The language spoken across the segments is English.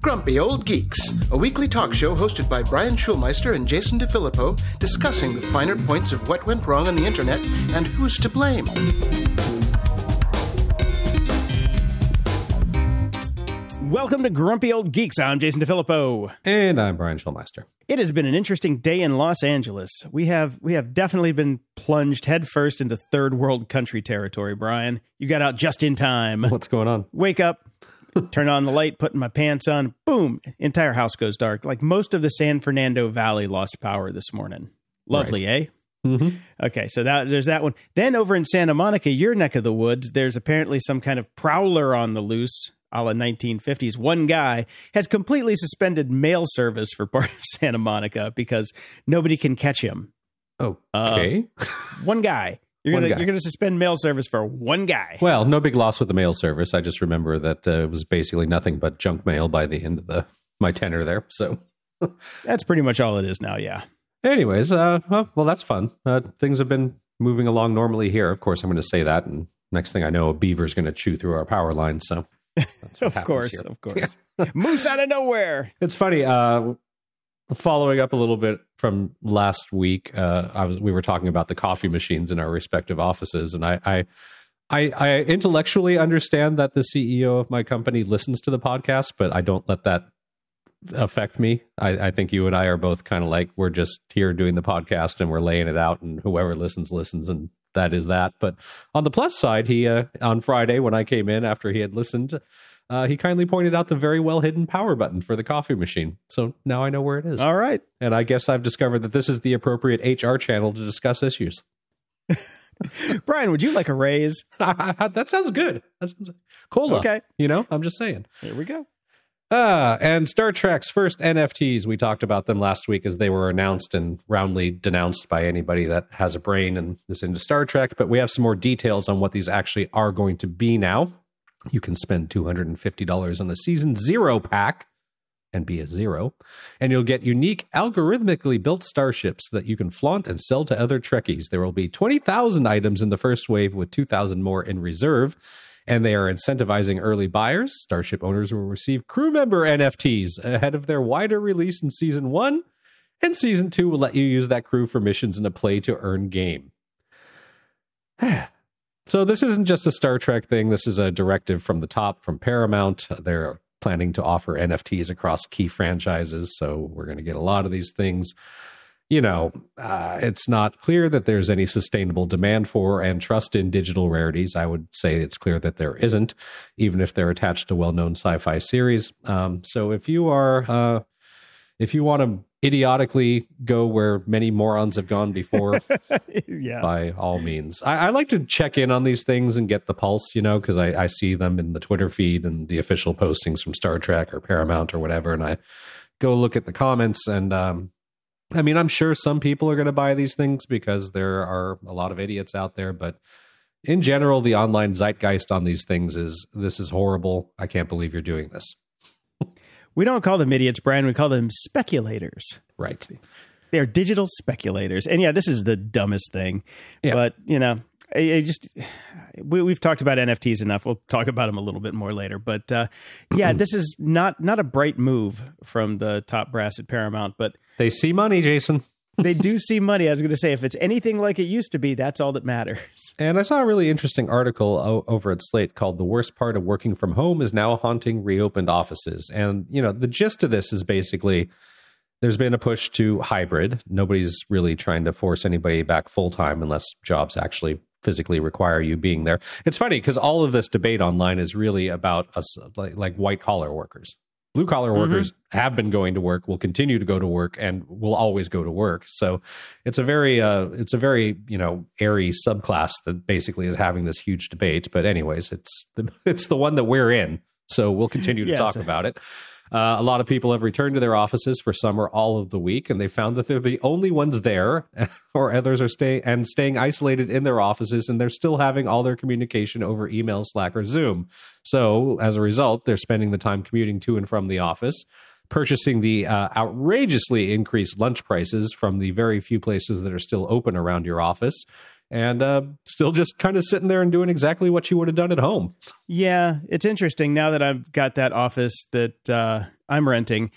Grumpy Old Geeks, a weekly talk show hosted by Brian Schulmeister and Jason DeFilippo, discussing the finer points of what went wrong on the internet and who's to blame. Welcome to Grumpy Old Geeks. I'm Jason DeFilippo. And I'm Brian Schulmeister. It has been an interesting day in Los Angeles. We have we have definitely been plunged headfirst into third world country territory, Brian. You got out just in time. What's going on? Wake up, turn on the light, putting my pants on, boom, entire house goes dark. Like most of the San Fernando Valley lost power this morning. Lovely, right. eh? Mm-hmm. Okay, so that there's that one. Then over in Santa Monica, your neck of the woods, there's apparently some kind of prowler on the loose a la 1950s. One guy has completely suspended mail service for part of Santa Monica because nobody can catch him. Okay. Uh, one guy. You're gonna you're gonna suspend mail service for one guy. Well, no big loss with the mail service. I just remember that uh, it was basically nothing but junk mail by the end of the my tenure there. So that's pretty much all it is now. Yeah. Anyways, uh, well, well that's fun. Uh, things have been moving along normally here. Of course, I'm going to say that, and next thing I know, a beaver's going to chew through our power line. So of course, here. of course. Moose out of nowhere. It's funny. Uh, following up a little bit from last week, uh, I was we were talking about the coffee machines in our respective offices, and I, I, I, I intellectually understand that the CEO of my company listens to the podcast, but I don't let that affect me. I, I think you and I are both kind of like we're just here doing the podcast and we're laying it out, and whoever listens listens, and that is that. But on the plus side, he uh, on Friday when I came in after he had listened, uh, he kindly pointed out the very well hidden power button for the coffee machine. So now I know where it is. All right, and I guess I've discovered that this is the appropriate HR channel to discuss issues. Brian, would you like a raise? that sounds good. That sounds cola. Okay, you know, I'm just saying. Here we go. Ah, and Star Trek's first NFTs. We talked about them last week as they were announced and roundly denounced by anybody that has a brain and is into Star Trek. But we have some more details on what these actually are going to be now. You can spend $250 on the season zero pack and be a zero, and you'll get unique algorithmically built starships that you can flaunt and sell to other Trekkies. There will be 20,000 items in the first wave with 2,000 more in reserve and they are incentivizing early buyers. Starship owners will receive crew member NFTs ahead of their wider release in season one, and season two will let you use that crew for missions in a play to earn game. so this isn't just a Star Trek thing. This is a directive from the top from Paramount. They're planning to offer NFTs across key franchises, so we're going to get a lot of these things you know, uh, it's not clear that there's any sustainable demand for and trust in digital rarities. I would say it's clear that there isn't, even if they're attached to well-known sci-fi series. Um, so if you are, uh, if you want to idiotically go where many morons have gone before, yeah. by all means. I, I, like to check in on these things and get the pulse, you know, because I, I see them in the Twitter feed and the official postings from Star Trek or Paramount or whatever, and I go look at the comments and um, I mean, I'm sure some people are going to buy these things because there are a lot of idiots out there, but in general, the online zeitgeist on these things is this is horrible. I can't believe you're doing this. we don't call them idiots, Brian. We call them speculators. Right. They're digital speculators. And yeah, this is the dumbest thing. Yeah. But, you know, I, I just we, have talked about NFTs enough. We'll talk about them a little bit more later. But uh, yeah, this is not not a bright move from the top brass at Paramount. But they see money, Jason. they do see money. I was going to say, if it's anything like it used to be, that's all that matters. And I saw a really interesting article o- over at Slate called "The Worst Part of Working from Home is Now Haunting Reopened Offices." And you know, the gist of this is basically there's been a push to hybrid. Nobody's really trying to force anybody back full time unless jobs actually physically require you being there. It's funny because all of this debate online is really about us, like, like white collar workers. Blue collar mm-hmm. workers have been going to work, will continue to go to work, and will always go to work. So it's a very, uh, it's a very you know airy subclass that basically is having this huge debate. But anyways, it's the it's the one that we're in. So we'll continue to yes. talk about it. Uh, a lot of people have returned to their offices for some or all of the week, and they found that they're the only ones there, or others are staying and staying isolated in their offices, and they're still having all their communication over email, Slack, or Zoom. So as a result, they're spending the time commuting to and from the office purchasing the uh, outrageously increased lunch prices from the very few places that are still open around your office and uh, still just kind of sitting there and doing exactly what you would have done at home. Yeah, it's interesting now that I've got that office that uh, I'm renting.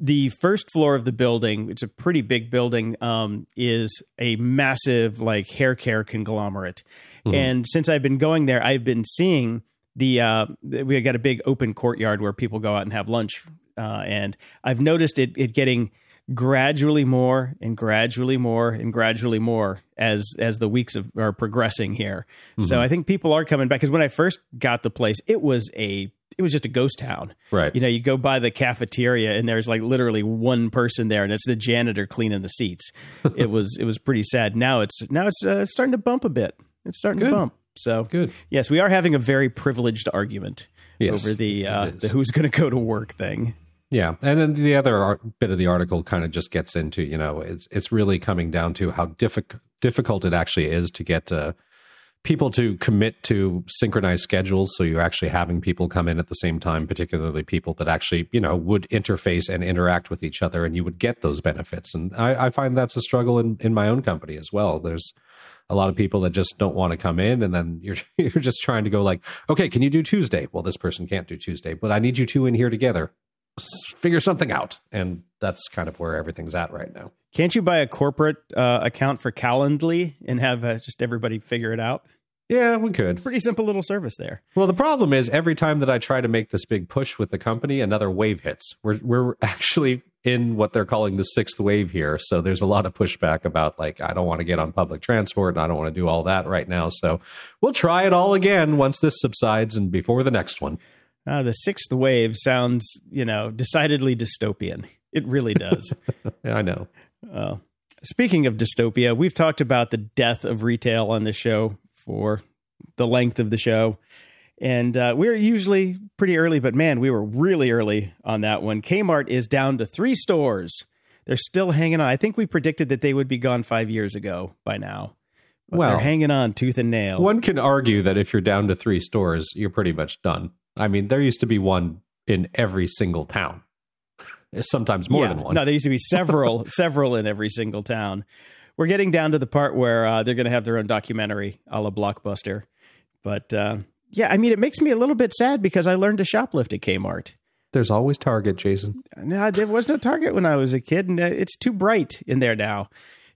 The first floor of the building, it's a pretty big building, um, is a massive like hair care conglomerate. Mm-hmm. And since I've been going there, I've been seeing the uh, we got a big open courtyard where people go out and have lunch, uh, and I've noticed it it getting gradually more and gradually more and gradually more as as the weeks of, are progressing here. Mm-hmm. So I think people are coming back because when I first got the place, it was a it was just a ghost town. Right. You know, you go by the cafeteria and there's like literally one person there, and it's the janitor cleaning the seats. it was it was pretty sad. Now it's now it's uh, starting to bump a bit. It's starting Good. to bump. So good. Yes, we are having a very privileged argument yes, over the uh, the who's going to go to work thing. Yeah, and then the other bit of the article kind of just gets into you know it's it's really coming down to how difficult difficult it actually is to get uh, people to commit to synchronized schedules. So you're actually having people come in at the same time, particularly people that actually you know would interface and interact with each other, and you would get those benefits. And I, I find that's a struggle in in my own company as well. There's a lot of people that just don't want to come in and then you're you're just trying to go like okay can you do tuesday well this person can't do tuesday but i need you two in here together figure something out and that's kind of where everything's at right now can't you buy a corporate uh, account for Calendly and have uh, just everybody figure it out yeah, we could. Pretty simple little service there. Well, the problem is every time that I try to make this big push with the company, another wave hits. We're we're actually in what they're calling the sixth wave here. So there's a lot of pushback about like I don't want to get on public transport and I don't want to do all that right now. So we'll try it all again once this subsides and before the next one. Uh, the sixth wave sounds, you know, decidedly dystopian. It really does. I know. Uh, speaking of dystopia, we've talked about the death of retail on this show for the length of the show. And uh, we're usually pretty early, but man, we were really early on that one. Kmart is down to three stores. They're still hanging on. I think we predicted that they would be gone five years ago by now. But well, they're hanging on tooth and nail. One can argue that if you're down to three stores, you're pretty much done. I mean, there used to be one in every single town, sometimes more yeah, than one. No, there used to be several, several in every single town we're getting down to the part where uh, they're going to have their own documentary a la Blockbuster. But uh, yeah, I mean, it makes me a little bit sad because I learned to shoplift at Kmart. There's always Target, Jason. No, there was no Target when I was a kid, and uh, it's too bright in there now.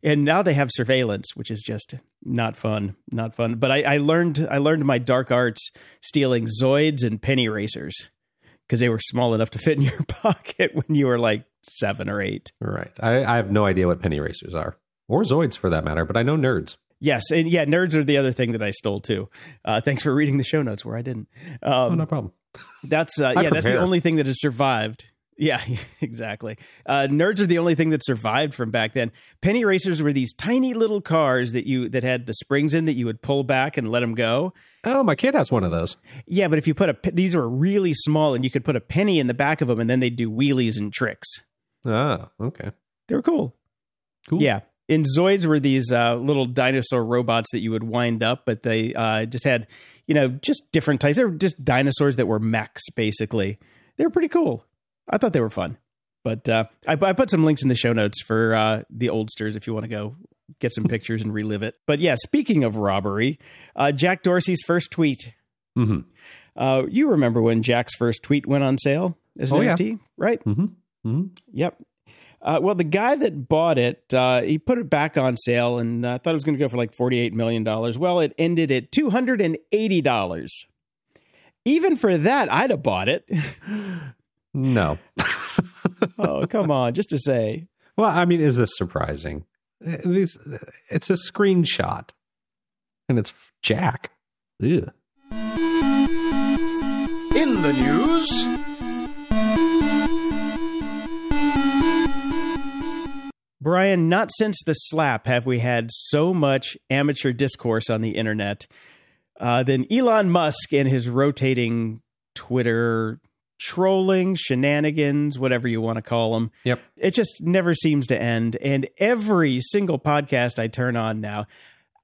And now they have surveillance, which is just not fun, not fun. But I, I learned, I learned my dark arts stealing Zoids and penny racers because they were small enough to fit in your pocket when you were like seven or eight. Right. I, I have no idea what penny racers are or Zoids for that matter, but I know nerds. Yes, and yeah, nerds are the other thing that I stole too. Uh, thanks for reading the show notes where I didn't. Um, oh, no problem. That's uh, yeah, that's the only thing that has survived. Yeah, exactly. Uh, nerds are the only thing that survived from back then. Penny racers were these tiny little cars that you that had the springs in that you would pull back and let them go. Oh, my kid has one of those. Yeah, but if you put a these were really small, and you could put a penny in the back of them, and then they'd do wheelies and tricks. Ah, okay. They were cool. Cool. Yeah, in Zoids were these uh, little dinosaur robots that you would wind up, but they uh, just had, you know, just different types. They were just dinosaurs that were mechs, basically. They were pretty cool. I thought they were fun. But uh, I, I, put some links in the show notes for uh, the oldsters if you want to go get some pictures and relive it. But yeah, speaking of robbery, uh, Jack Dorsey's first tweet. Mm-hmm. Uh, you remember when Jack's first tweet went on sale as an oh, NFT, yeah. right? Mm-hmm. Mm-hmm. Yep. Uh, well, the guy that bought it, uh, he put it back on sale and uh, thought it was going to go for like $48 million. Well, it ended at $280. Even for that, I'd have bought it. no. oh, come on, just to say. Well, I mean, is this surprising? It's, it's a screenshot and it's Jack. Ew. In the news. Brian, not since the slap have we had so much amateur discourse on the internet uh, than Elon Musk and his rotating Twitter trolling, shenanigans, whatever you want to call them. Yep. It just never seems to end. And every single podcast I turn on now,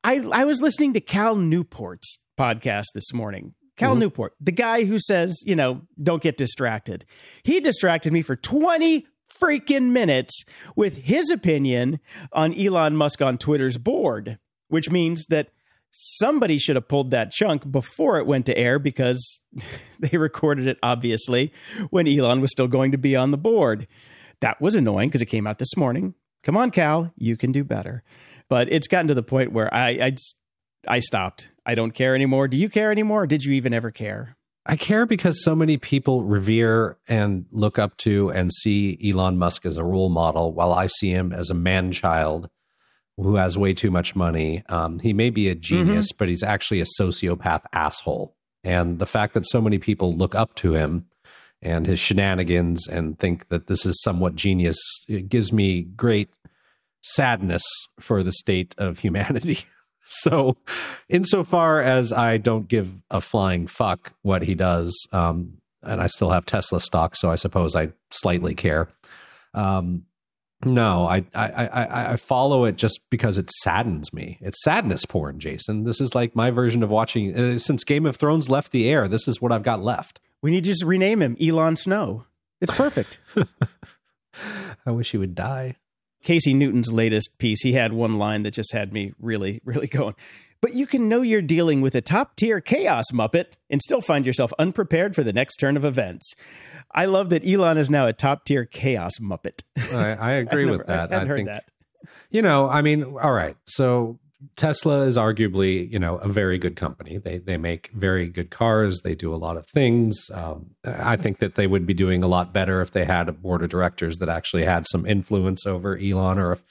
I, I was listening to Cal Newport's podcast this morning. Cal mm-hmm. Newport, the guy who says, you know, don't get distracted. He distracted me for 20 freaking minutes with his opinion on Elon Musk on Twitter's board, which means that somebody should have pulled that chunk before it went to air because they recorded it obviously when Elon was still going to be on the board. That was annoying because it came out this morning. Come on, Cal, you can do better. But it's gotten to the point where I I, I stopped. I don't care anymore. Do you care anymore? did you even ever care? I care because so many people revere and look up to and see Elon Musk as a role model, while I see him as a man child who has way too much money. Um, he may be a genius, mm-hmm. but he's actually a sociopath asshole. And the fact that so many people look up to him and his shenanigans and think that this is somewhat genius it gives me great sadness for the state of humanity. so, insofar as I don't give a flying fuck what he does, um, and I still have Tesla stock, so I suppose I slightly care. Um, no, I, I, I I follow it just because it saddens me. It's sadness porn, Jason. This is like my version of watching uh, since Game of Thrones left the air. This is what I've got left. We need to just rename him Elon Snow. It's perfect. I wish he would die. Casey Newton's latest piece, he had one line that just had me really, really going. But you can know you're dealing with a top tier chaos muppet and still find yourself unprepared for the next turn of events. I love that Elon is now a top tier chaos muppet. I, I agree with that. I, I heard think, that. You know, I mean, all right. So Tesla is arguably, you know, a very good company. They they make very good cars. They do a lot of things. Um, I think that they would be doing a lot better if they had a board of directors that actually had some influence over Elon, or if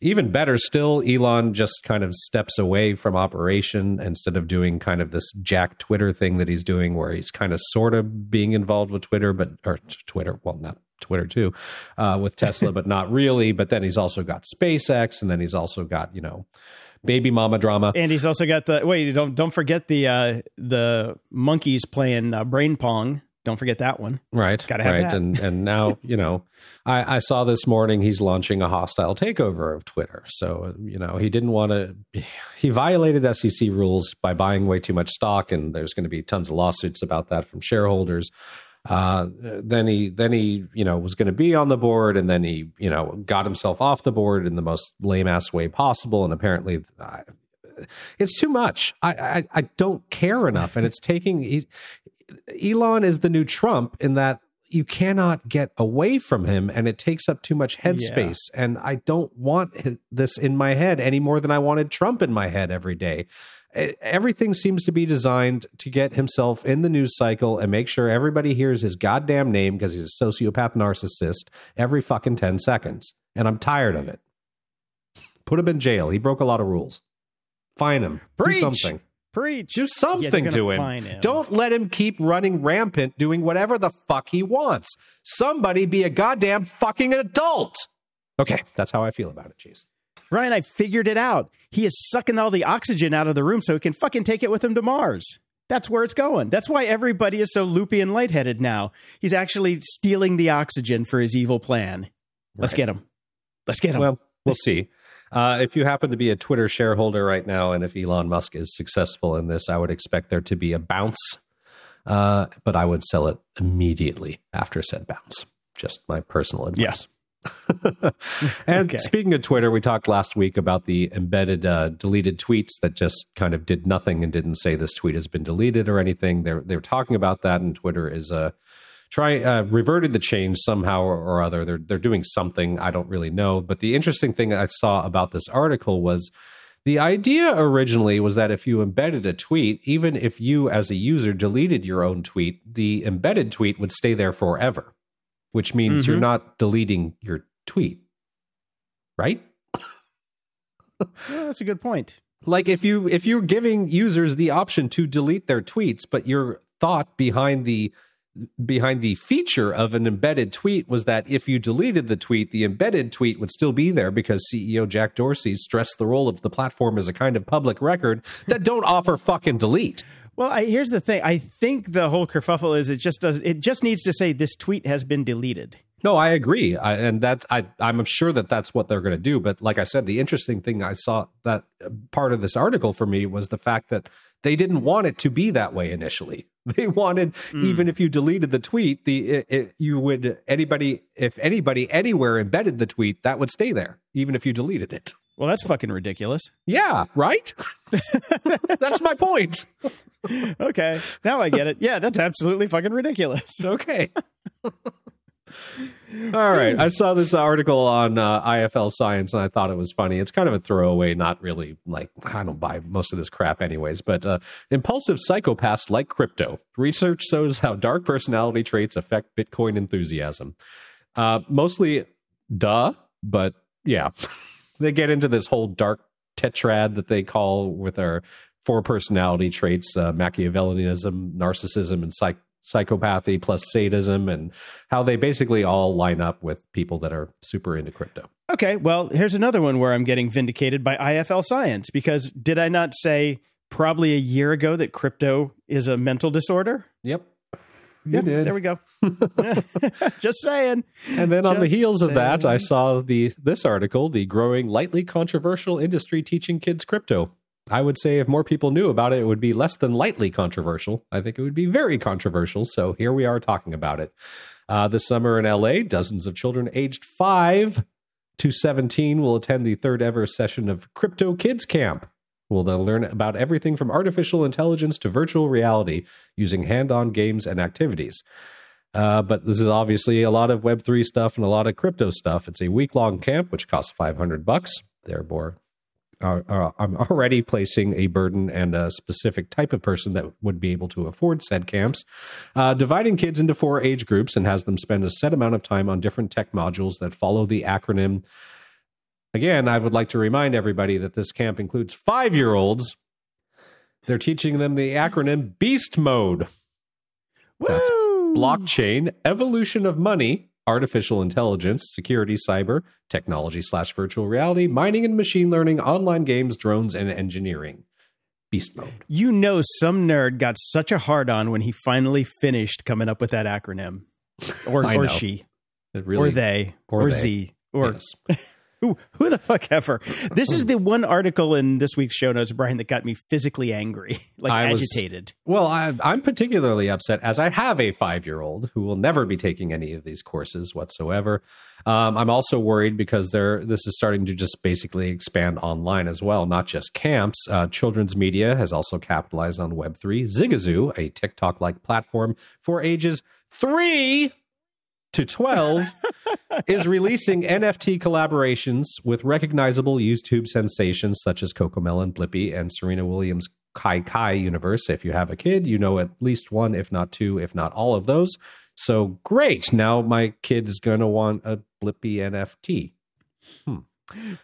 even better still, Elon just kind of steps away from operation instead of doing kind of this Jack Twitter thing that he's doing, where he's kind of sort of being involved with Twitter, but or Twitter, well, not Twitter too, uh, with Tesla, but not really. But then he's also got SpaceX, and then he's also got you know baby mama drama. And he's also got the wait, don't don't forget the uh the monkeys playing uh, brain pong. Don't forget that one. Right. Gotta have right. that. And and now, you know, I, I saw this morning he's launching a hostile takeover of Twitter. So, you know, he didn't want to he violated SEC rules by buying way too much stock and there's going to be tons of lawsuits about that from shareholders. Uh, then he then he you know was going to be on the board, and then he you know got himself off the board in the most lame ass way possible, and apparently. I, it's too much. I, I, I don't care enough, and it's taking. Elon is the new Trump in that you cannot get away from him and it takes up too much headspace yeah. and i don't want this in my head any more than i wanted trump in my head every day everything seems to be designed to get himself in the news cycle and make sure everybody hears his goddamn name because he's a sociopath narcissist every fucking 10 seconds. And I'm tired of it. Put him in jail. He broke a lot of rules. Fine him. Preach. Do something. Preach. Do something yeah, to him. him. Don't let him keep running rampant doing whatever the fuck he wants. Somebody be a goddamn fucking adult. Okay, that's how I feel about it, Jason. Ryan, I figured it out. He is sucking all the oxygen out of the room so he can fucking take it with him to Mars. That's where it's going. That's why everybody is so loopy and lightheaded now. He's actually stealing the oxygen for his evil plan. Let's get him. Let's get him. Well, we'll see. Uh, if you happen to be a Twitter shareholder right now, and if Elon Musk is successful in this, I would expect there to be a bounce. Uh, but I would sell it immediately after said bounce. Just my personal advice. Yes. and okay. speaking of Twitter, we talked last week about the embedded uh, deleted tweets that just kind of did nothing and didn't say this tweet has been deleted or anything. They're they're talking about that, and Twitter is uh, try uh, reverted the change somehow or, other. They're they're doing something I don't really know. But the interesting thing I saw about this article was. The idea originally was that if you embedded a tweet, even if you as a user deleted your own tweet, the embedded tweet would stay there forever which means mm-hmm. you're not deleting your tweet, right? yeah, that's a good point. Like if you if you're giving users the option to delete their tweets, but your thought behind the behind the feature of an embedded tweet was that if you deleted the tweet, the embedded tweet would still be there because CEO Jack Dorsey stressed the role of the platform as a kind of public record that don't offer fucking delete. Well, I, here's the thing. I think the whole kerfuffle is it just does it just needs to say this tweet has been deleted. No, I agree, I, and that I I'm sure that that's what they're going to do. But like I said, the interesting thing I saw that part of this article for me was the fact that they didn't want it to be that way initially. They wanted mm. even if you deleted the tweet, the it, it, you would anybody if anybody anywhere embedded the tweet that would stay there even if you deleted it. Well, that's fucking ridiculous. Yeah, right? that's my point. okay. Now I get it. Yeah, that's absolutely fucking ridiculous. Okay. All right. I saw this article on uh, IFL Science and I thought it was funny. It's kind of a throwaway, not really like, I don't buy most of this crap anyways, but uh, impulsive psychopaths like crypto. Research shows how dark personality traits affect Bitcoin enthusiasm. Uh, mostly, duh, but yeah. they get into this whole dark tetrad that they call with our four personality traits uh, Machiavellianism, narcissism, and psych- psychopathy plus sadism and how they basically all line up with people that are super into crypto. Okay, well, here's another one where I'm getting vindicated by IFL Science because did I not say probably a year ago that crypto is a mental disorder? Yep. Did. There we go. Just saying. And then Just on the heels saying. of that, I saw the this article, the growing lightly controversial industry teaching kids crypto. I would say if more people knew about it, it would be less than lightly controversial. I think it would be very controversial. So here we are talking about it. Uh, this summer in LA, dozens of children aged 5 to 17 will attend the third ever session of Crypto Kids Camp. Well, they'll learn about everything from artificial intelligence to virtual reality using hand on games and activities. Uh, but this is obviously a lot of Web3 stuff and a lot of crypto stuff. It's a week long camp, which costs 500 bucks. Therefore, uh, uh, I'm already placing a burden and a specific type of person that would be able to afford said camps, uh, dividing kids into four age groups and has them spend a set amount of time on different tech modules that follow the acronym. Again, I would like to remind everybody that this camp includes five year olds. They're teaching them the acronym BEAST Mode. Woo! That's blockchain, evolution of money, artificial intelligence, security, cyber, technology slash virtual reality, mining and machine learning, online games, drones, and engineering. Beast mode. You know, some nerd got such a hard on when he finally finished coming up with that acronym, or or she, really, or they, or, or they. Z, or yes. who who the fuck ever. This is the one article in this week's show notes, Brian, that got me physically angry, like I agitated. Was, well, I, I'm particularly upset as I have a five year old who will never be taking any of these courses whatsoever. Um, I'm also worried because they're this is starting to just basically expand online as well, not just camps. Uh, children's media has also capitalized on Web three. Zigazoo, a TikTok like platform for ages three to 12 is releasing NFT collaborations with recognizable YouTube sensations such as Coco CoComelon, Blippi, and Serena Williams' Qai Qai universe. If you have a kid, you know at least one, if not two, if not all of those. So great. Now my kid is going to want a Blippi NFT. Hmm.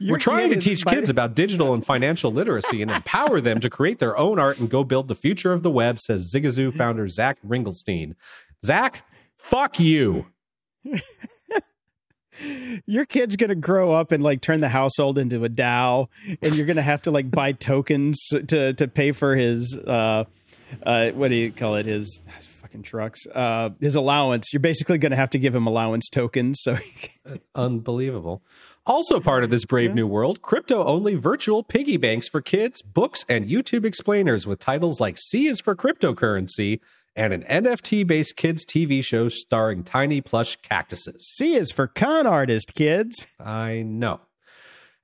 We're trying to teach kids about digital and financial literacy and empower them to create their own art and go build the future of the web, says Zigazoo founder Zach Ringelstein. Zach, fuck you. your kid's gonna grow up and like turn the household into a DAO, and you're gonna have to like buy tokens to to pay for his uh uh what do you call it his fucking trucks uh his allowance. You're basically gonna have to give him allowance tokens. So unbelievable. Also part of this brave new world, crypto only virtual piggy banks for kids, books, and YouTube explainers with titles like C is for cryptocurrency and an NFT based kids TV show starring tiny plush cactuses. C is for con artist, kids. I know.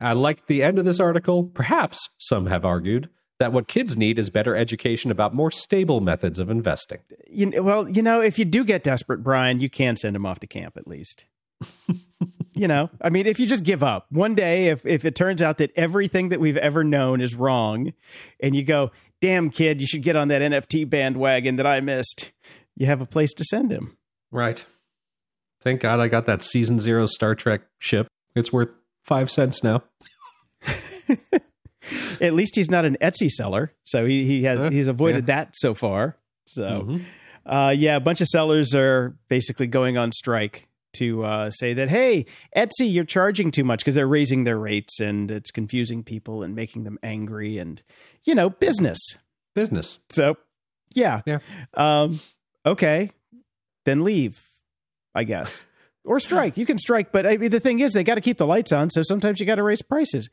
I like the end of this article. Perhaps, some have argued, that what kids need is better education about more stable methods of investing. You, well, you know, if you do get desperate, Brian, you can send them off to camp at least. you know, I mean, if you just give up one day, if, if it turns out that everything that we've ever known is wrong, and you go, damn kid, you should get on that NFT bandwagon that I missed, you have a place to send him. Right. Thank God I got that season zero Star Trek ship. It's worth five cents now. At least he's not an Etsy seller, so he he has uh, he's avoided yeah. that so far. So, mm-hmm. uh, yeah, a bunch of sellers are basically going on strike to uh, say that hey etsy you're charging too much because they're raising their rates and it's confusing people and making them angry and you know business. Business. So yeah. Yeah. Um, okay. Then leave i guess. Or strike. You can strike but I mean, the thing is they got to keep the lights on so sometimes you got to raise prices.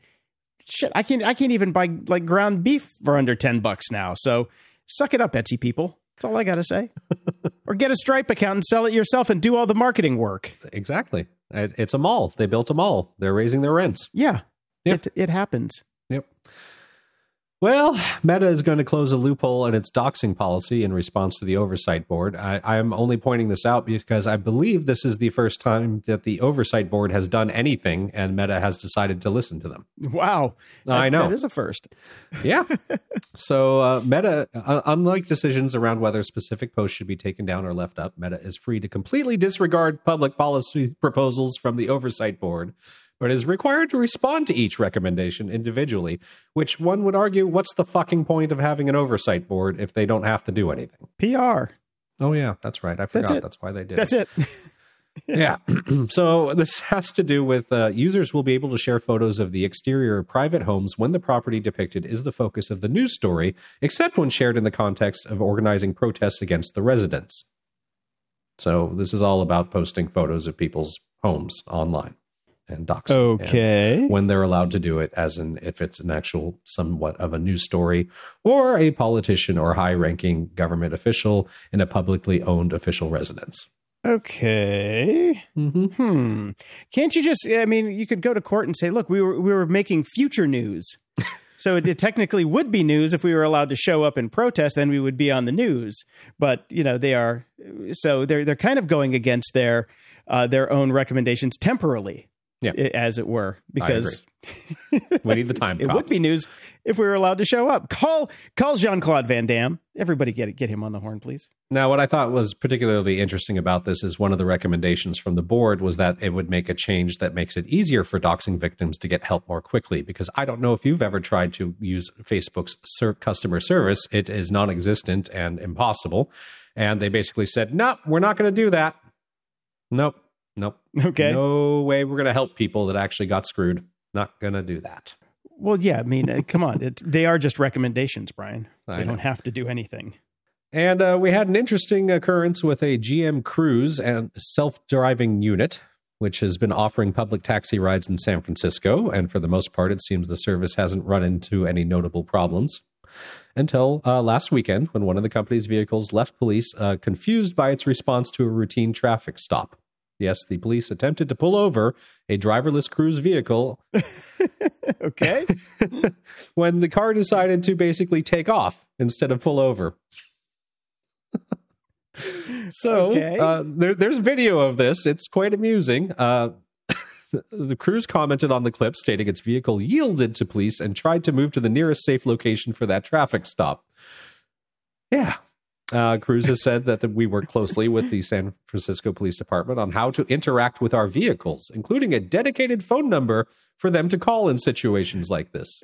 Shit i can't i can't even buy like ground beef for under 10 bucks now so suck it up etsy people that's all I got to say. or get a Stripe account and sell it yourself and do all the marketing work. Exactly. It's a mall. They built a mall. They're raising their rents. Yeah. It it happens. Well, Meta is going to close a loophole in its doxing policy in response to the Oversight Board. I, am only pointing this out because I believe this is the first time that the Oversight Board has done anything and Meta has decided to listen to them. Wow. That's, I know. That is a first. Yeah. so, uh, Meta, uh, unlike decisions around whether specific posts should be taken down or left up, Meta is free to completely disregard public policy proposals from the Oversight Board but is required to respond to each recommendation individually, which one would argue what's the fucking point of having an oversight board if they don't have to do anything? PR. Oh, yeah, that's right. I forgot. That's, that's why they did That's it. it. yeah. so this has to do with uh, users will be able to share photos of the exterior of private homes when the property depicted is the focus of the news story, except when shared in the context of organizing protests against the residents. So this is all about posting photos of people's homes online and doxing. Okay. And when they're allowed to do it, as in if it's an actual somewhat of a news story or a politician or high ranking government official in a publicly owned official residence. Okay. Mm-hmm. Hmm. Can't you just? I mean, you could go to court and say, "Look, we were we were making future news." so it, technically would be news if we were allowed to show up and protest. Then we would be on the news. But you know, they are so they're they're kind of going against their uh, their own recommendations temporarily yeah. as it were, because we need the time. it would be news if we were allowed to show up. Call call Jean Claude Van Damme. Everybody get get him on the horn, please. Now, what I thought was particularly interesting about this is one of the recommendations from the board was that it would make a change that makes it easier for doxing victims to get help more quickly. Because I don't know if you've ever tried to use Facebook's customer service; it is non-existent and impossible. And they basically said, "Nope, we're not going to do that. Nope." Nope. Okay. No way we're going to help people that actually got screwed. Not going to do that. Well, yeah. I mean, uh, come on. It, they are just recommendations, Brian. I they know. don't have to do anything. And uh, we had an interesting occurrence with a GM Cruise and self driving unit, which has been offering public taxi rides in San Francisco. And for the most part, it seems the service hasn't run into any notable problems until uh, last weekend when one of the company's vehicles left police uh, confused by its response to a routine traffic stop. Yes, the police attempted to pull over a driverless Cruise vehicle. okay. when the car decided to basically take off instead of pull over. so okay. uh, there, there's video of this. It's quite amusing. Uh, the Cruise commented on the clip, stating its vehicle yielded to police and tried to move to the nearest safe location for that traffic stop. Yeah, uh, Cruise has said that the, we work closely with the San Francisco Police Department on how to interact with our vehicles, including a dedicated phone number for them to call in situations like this.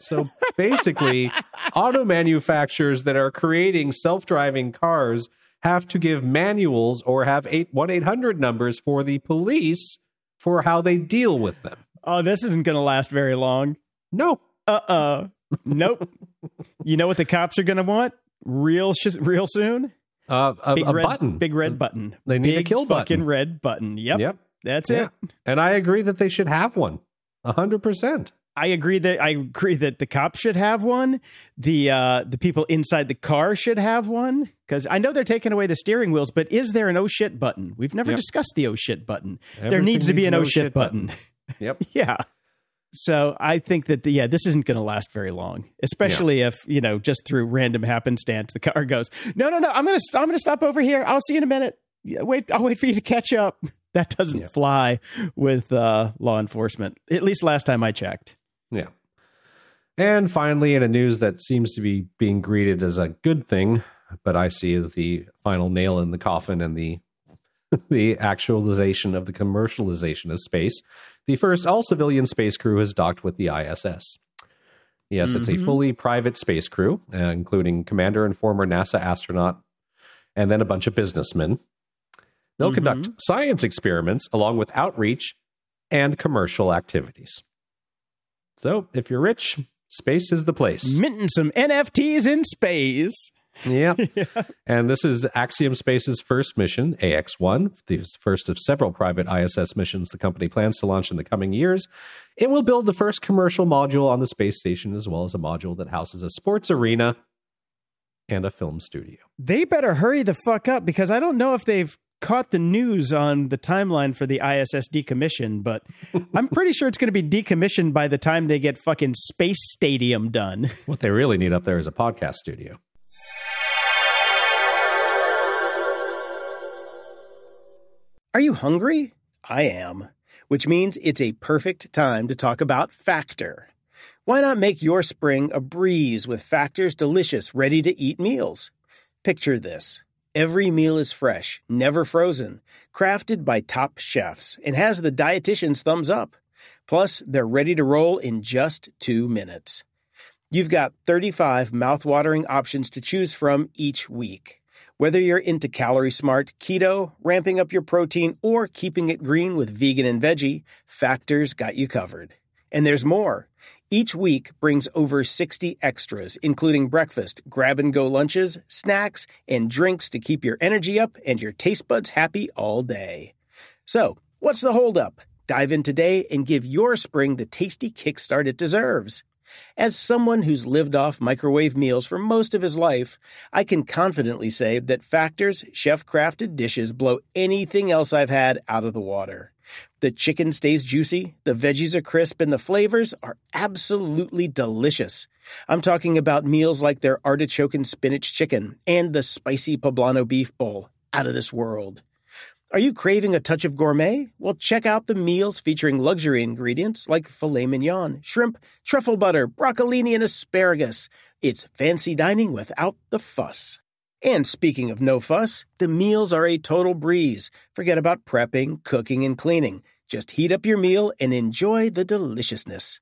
So basically, auto manufacturers that are creating self driving cars have to give manuals or have 1 800 numbers for the police for how they deal with them. Oh, this isn't going to last very long. No. Uh uh-uh. uh. Nope. you know what the cops are going to want? Real sh- real soon? Uh, a, big a red, button, big red button. They need big a kill button. fucking red button. Yep, yep, that's yeah. it. And I agree that they should have one. hundred percent. I agree that I agree that the cops should have one. The uh, the people inside the car should have one because I know they're taking away the steering wheels. But is there an oh shit button? We've never Yep. discussed the oh shit button. there needs to be an an oh oh shit shit button. button. Yep. yeah. So I think that the, yeah, this isn't going to last very long, especially if you know just through random happenstance the car goes, no, no, no, I'm gonna I'm gonna stop over here. I'll see you in a minute. Yeah, wait, I'll wait for you to catch up. That doesn't Yeah. fly with uh, law enforcement. At least last time I checked. Yeah. And finally, in a news that seems to be being greeted as a good thing, but I see as the final nail in the coffin and the the actualization of the commercialization of space, the first all civilian space crew has docked with the ISS. Yes, it's a Mhm. fully private space crew, uh, including commander and former NASA astronaut, and then a bunch of businessmen. They'll conduct Mhm. science experiments along with outreach and commercial activities. So, if you're rich, space is the place. Minting some NFTs in space. Yeah. And this is Axiom Space's first mission, AX1, the first of several private ISS missions the company plans to launch in the coming years. It will build the first commercial module on the space station, as well as a module that houses a sports arena and a film studio. They better hurry the fuck up because I don't know if they've caught the news on the timeline for the ISS decommission, but I'm pretty sure it's going to be decommissioned by the time they get fucking Space Stadium done. What they really need up there is a podcast studio. Are you hungry? I am, which means it's a perfect time to talk about Factor. Why not make your spring a breeze with Factor's delicious, ready to eat meals? Picture this. Every meal is fresh, never frozen, crafted by top chefs, and has the dietitian's thumbs up. Plus, they're ready to roll in just two minutes. You've got 35 mouthwatering options to choose from each week. Whether you're into calorie smart, keto, ramping up your protein, or keeping it green with vegan and veggie, Factor's got you covered. And there's more. Each week brings over 60 extras, including breakfast, grab and go lunches, snacks, and drinks to keep your energy up and your taste buds happy all day. So, what's the holdup? Dive in today and give your spring the tasty kickstart it deserves. As someone who's lived off microwave meals for most of his life, I can confidently say that Factor's chef crafted dishes blow anything else I've had out of the water. The chicken stays juicy, the veggies are crisp, and the flavors are absolutely delicious. I'm talking about meals like their artichoke and spinach chicken and the spicy poblano beef bowl. Out of this world. Are you craving a touch of gourmet? Well, check out the meals featuring luxury ingredients like filet mignon, shrimp, truffle butter, broccolini, and asparagus. It's fancy dining without the fuss. And speaking of no fuss, the meals are a total breeze. Forget about prepping, cooking, and cleaning. Just heat up your meal and enjoy the deliciousness.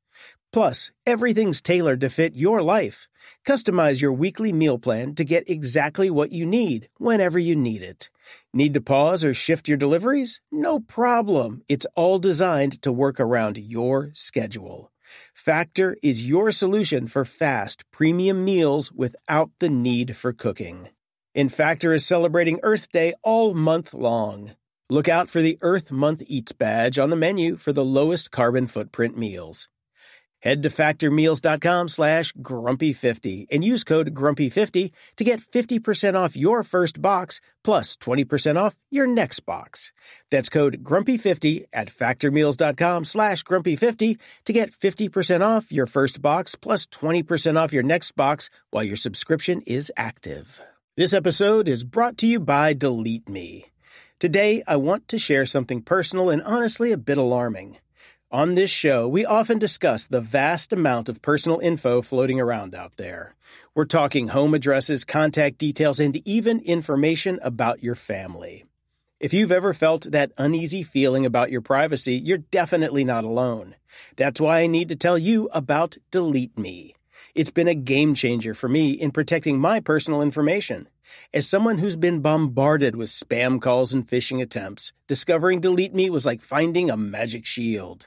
Plus, everything's tailored to fit your life. Customize your weekly meal plan to get exactly what you need whenever you need it. Need to pause or shift your deliveries? No problem. It's all designed to work around your schedule. Factor is your solution for fast, premium meals without the need for cooking. And Factor is celebrating Earth Day all month long. Look out for the Earth Month Eats badge on the menu for the lowest carbon footprint meals. Head to factormeals.com slash grumpy50 and use code grumpy50 to get 50% off your first box plus 20% off your next box. That's code grumpy50 at factormeals.com slash grumpy50 to get 50% off your first box plus 20% off your next box while your subscription is active. This episode is brought to you by Delete Me. Today, I want to share something personal and honestly a bit alarming. On this show, we often discuss the vast amount of personal info floating around out there. We're talking home addresses, contact details, and even information about your family. If you've ever felt that uneasy feeling about your privacy, you're definitely not alone. That's why I need to tell you about Delete Me. It's been a game changer for me in protecting my personal information. As someone who's been bombarded with spam calls and phishing attempts, discovering Delete Me was like finding a magic shield.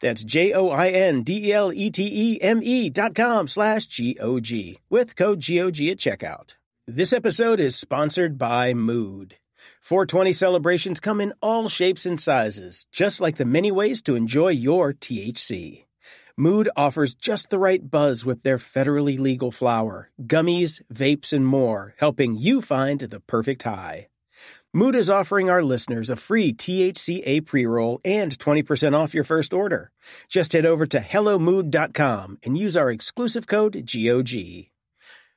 That's J-O-I-N-D-E-L-E-T-E-M-E dot com slash G-O-G with code G-O-G at checkout. This episode is sponsored by Mood. 420 celebrations come in all shapes and sizes, just like the many ways to enjoy your THC. Mood offers just the right buzz with their federally legal flower, gummies, vapes, and more, helping you find the perfect high. Mood is offering our listeners a free THCA pre roll and 20% off your first order. Just head over to HelloMood.com and use our exclusive code GOG.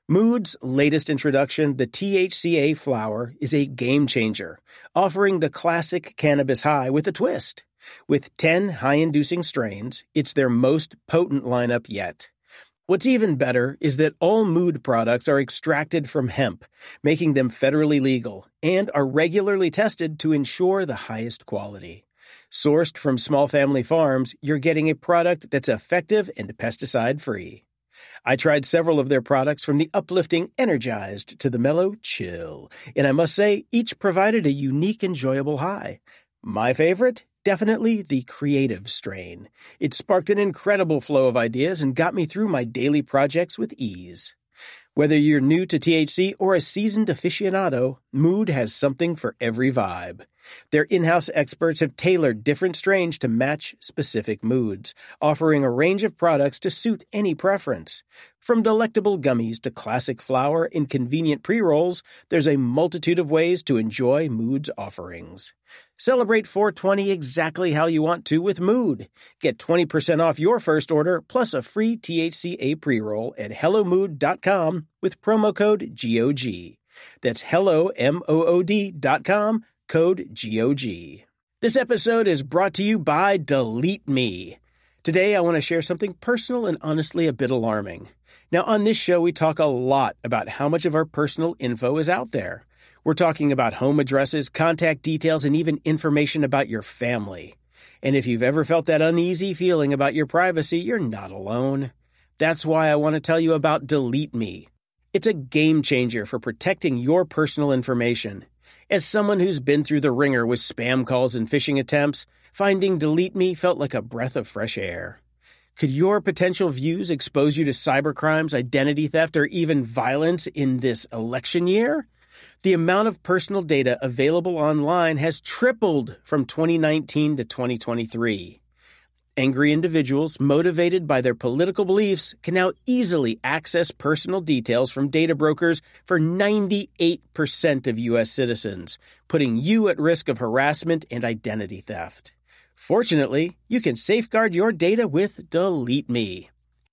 Mood's latest introduction, the THCA flower, is a game changer, offering the classic cannabis high with a twist. With 10 high inducing strains, it's their most potent lineup yet. What's even better is that all mood products are extracted from hemp, making them federally legal, and are regularly tested to ensure the highest quality. Sourced from small family farms, you're getting a product that's effective and pesticide free. I tried several of their products from the uplifting Energized to the mellow Chill, and I must say, each provided a unique, enjoyable high. My favorite? Definitely the creative strain. It sparked an incredible flow of ideas and got me through my daily projects with ease. Whether you're new to THC or a seasoned aficionado, Mood has something for every vibe. Their in house experts have tailored different strains to match specific moods, offering a range of products to suit any preference. From delectable gummies to classic flower and convenient pre rolls, there's a multitude of ways to enjoy Mood's offerings. Celebrate 420 exactly how you want to with Mood. Get 20% off your first order plus a free THCA pre roll at HelloMood.com with promo code GOG. That's hello, M O O D.com code GOG. This episode is brought to you by Delete Me. Today, I want to share something personal and honestly a bit alarming. Now, on this show, we talk a lot about how much of our personal info is out there. We're talking about home addresses, contact details, and even information about your family. And if you've ever felt that uneasy feeling about your privacy, you're not alone. That's why I want to tell you about Delete Me. It's a game changer for protecting your personal information. As someone who's been through the ringer with spam calls and phishing attempts, finding Delete Me felt like a breath of fresh air. Could your potential views expose you to cybercrimes, identity theft, or even violence in this election year? The amount of personal data available online has tripled from 2019 to 2023. Angry individuals, motivated by their political beliefs, can now easily access personal details from data brokers for 98% of U.S. citizens, putting you at risk of harassment and identity theft. Fortunately, you can safeguard your data with Delete Me.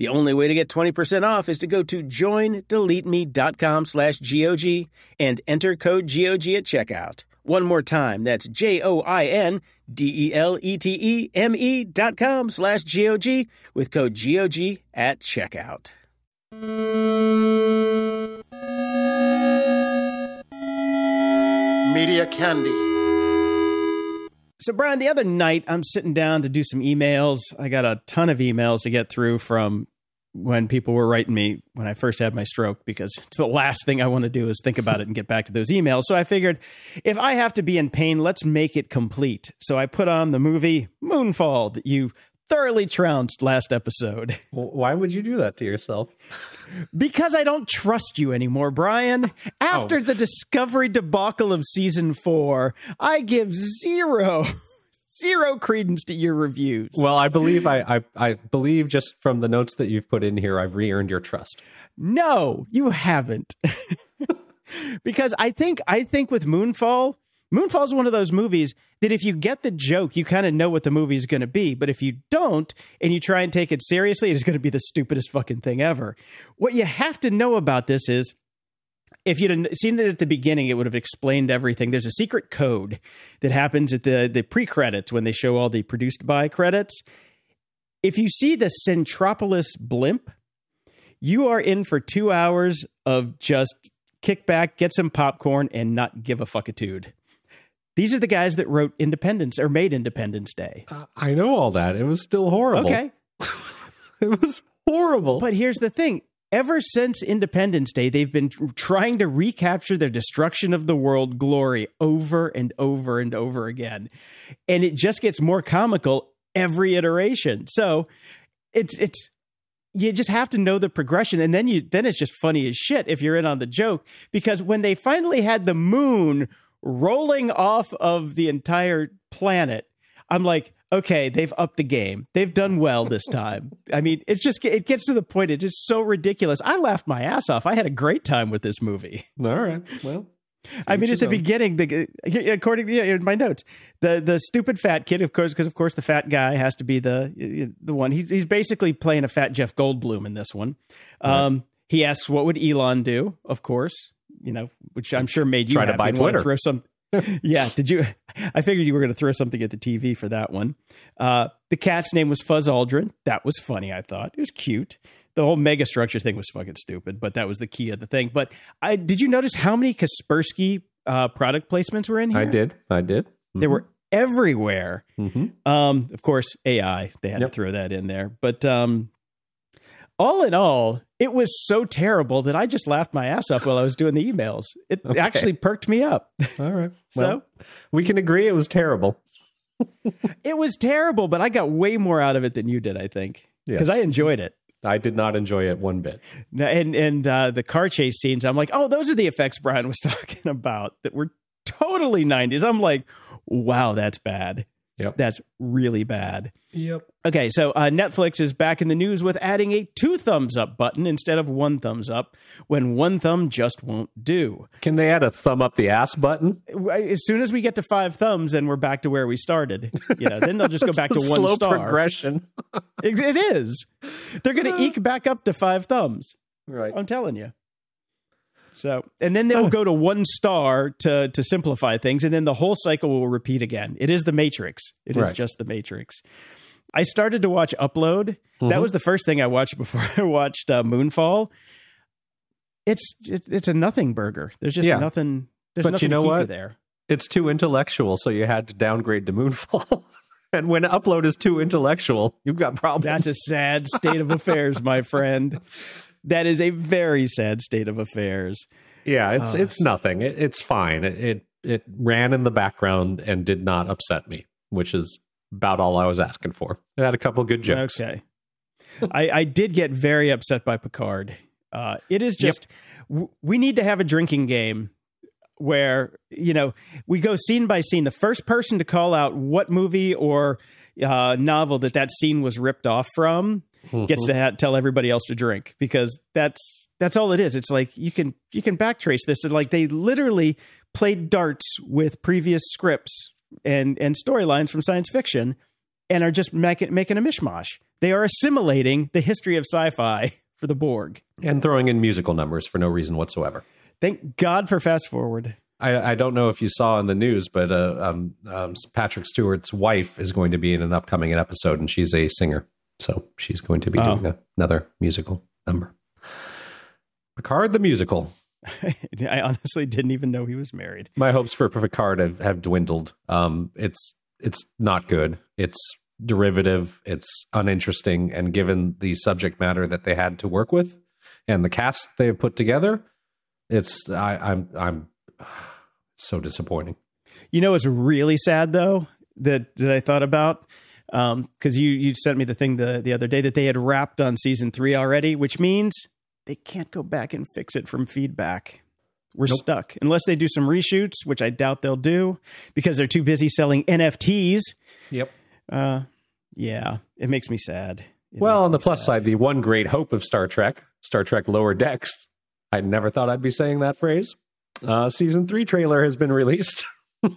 The only way to get 20% off is to go to joindeleteme.com slash GOG and enter code GOG at checkout. One more time, that's J-O-I-N-D-E-L-E-T-E-M-E dot com slash G-O-G with code GOG at checkout. Media Candy. So, Brian, the other night I'm sitting down to do some emails. I got a ton of emails to get through from when people were writing me when I first had my stroke because it's the last thing I want to do is think about it and get back to those emails. So I figured if I have to be in pain, let's make it complete. So I put on the movie Moonfall that you thoroughly trounced last episode. Why would you do that to yourself? Because I don't trust you anymore, Brian. After oh. the Discovery debacle of season four, I give zero zero credence to your reviews. Well, I believe I, I, I believe just from the notes that you've put in here, I've re-earned your trust. No, you haven't. because I think I think with Moonfall, Moonfall is one of those movies that if you get the joke, you kind of know what the movie is going to be. But if you don't and you try and take it seriously, it is going to be the stupidest fucking thing ever. What you have to know about this is if you'd seen it at the beginning, it would have explained everything. There's a secret code that happens at the, the pre credits when they show all the produced by credits. If you see the Centropolis blimp, you are in for two hours of just kick back, get some popcorn, and not give a fuckitude. These are the guys that wrote Independence or made Independence Day. Uh, I know all that. It was still horrible. Okay. it was horrible. But here's the thing ever since Independence Day, they've been trying to recapture their destruction of the world glory over and over and over again. And it just gets more comical every iteration. So it's, it's, you just have to know the progression and then you then it's just funny as shit if you're in on the joke because when they finally had the moon rolling off of the entire planet i'm like okay they've upped the game they've done well this time i mean it's just it gets to the point it's just so ridiculous i laughed my ass off i had a great time with this movie all right well I mean, at the beginning, the according to yeah, my notes, the the stupid fat kid, of course, because of course the fat guy has to be the the one. He's he's basically playing a fat Jeff Goldblum in this one. Um, right. He asks, "What would Elon do?" Of course, you know, which I'm sure made you try to buy Twitter. Throw some. yeah, did you? I figured you were going to throw something at the TV for that one. Uh, the cat's name was Fuzz Aldrin. That was funny. I thought it was cute the whole mega structure thing was fucking stupid, but that was the key of the thing. But I did you notice how many Kaspersky uh, product placements were in here? I did. I did. Mm-hmm. They were everywhere. Mm-hmm. Um, of course, AI. They had yep. to throw that in there, but um, all in all, it was so terrible that I just laughed my ass off while I was doing the emails. It okay. actually perked me up. All right. Well, so we can agree it was terrible. it was terrible, but I got way more out of it than you did, I think. Because yes. I enjoyed it. I did not enjoy it one bit. And and uh, the car chase scenes, I'm like, oh, those are the effects Brian was talking about that were totally 90s. I'm like, wow, that's bad. Yep. That's really bad. Yep. Okay, so uh, Netflix is back in the news with adding a two thumbs up button instead of one thumbs up when one thumb just won't do. Can they add a thumb up the ass button? As soon as we get to five thumbs, then we're back to where we started. You know, then they'll just go back to one slow star. progression. it, it is. They're going to eke back up to five thumbs. Right. I'm telling you. So, and then they'll go to one star to to simplify things, and then the whole cycle will repeat again. It is the Matrix. It is right. just the Matrix. I started to watch Upload. Mm-hmm. That was the first thing I watched before I watched uh, Moonfall. It's, it's it's a nothing burger. There's just yeah. nothing. There's but nothing you know what? there. It's too intellectual, so you had to downgrade to Moonfall. and when Upload is too intellectual, you've got problems. That's a sad state of affairs, my friend that is a very sad state of affairs. Yeah, it's uh, it's nothing. It, it's fine. It, it it ran in the background and did not upset me, which is about all I was asking for. It had a couple good jokes. Okay. I, I did get very upset by Picard. Uh, it is just yep. w- we need to have a drinking game where you know we go scene by scene. The first person to call out what movie or uh, novel that that scene was ripped off from mm-hmm. gets to ha- tell everybody else to drink because that's that's all it is. It's like you can you can backtrace this and like they literally played darts with previous scripts and and storylines from science fiction and are just making making a mishmash. They are assimilating the history of sci-fi for the Borg and throwing in musical numbers for no reason whatsoever. Thank God for fast forward. I, I don't know if you saw in the news, but uh, um, um, Patrick Stewart's wife is going to be in an upcoming episode, and she's a singer. So she's going to be oh. doing a, another musical number. Picard the musical. I honestly didn't even know he was married. My hopes for Picard have, have dwindled. Um, it's it's not good. It's derivative. It's uninteresting, and given the subject matter that they had to work with and the cast they have put together, it's I, I'm I'm so disappointing. You know, it's really sad though that that I thought about because um, you you sent me the thing the the other day that they had wrapped on season three already, which means they can't go back and fix it from feedback. We're nope. stuck unless they do some reshoots, which I doubt they'll do because they're too busy selling NFTs. Yep. Uh, yeah, it makes me sad. It well, on the plus sad. side, the one great hope of Star Trek, Star Trek Lower Decks. I never thought I'd be saying that phrase. Uh, season three trailer has been released.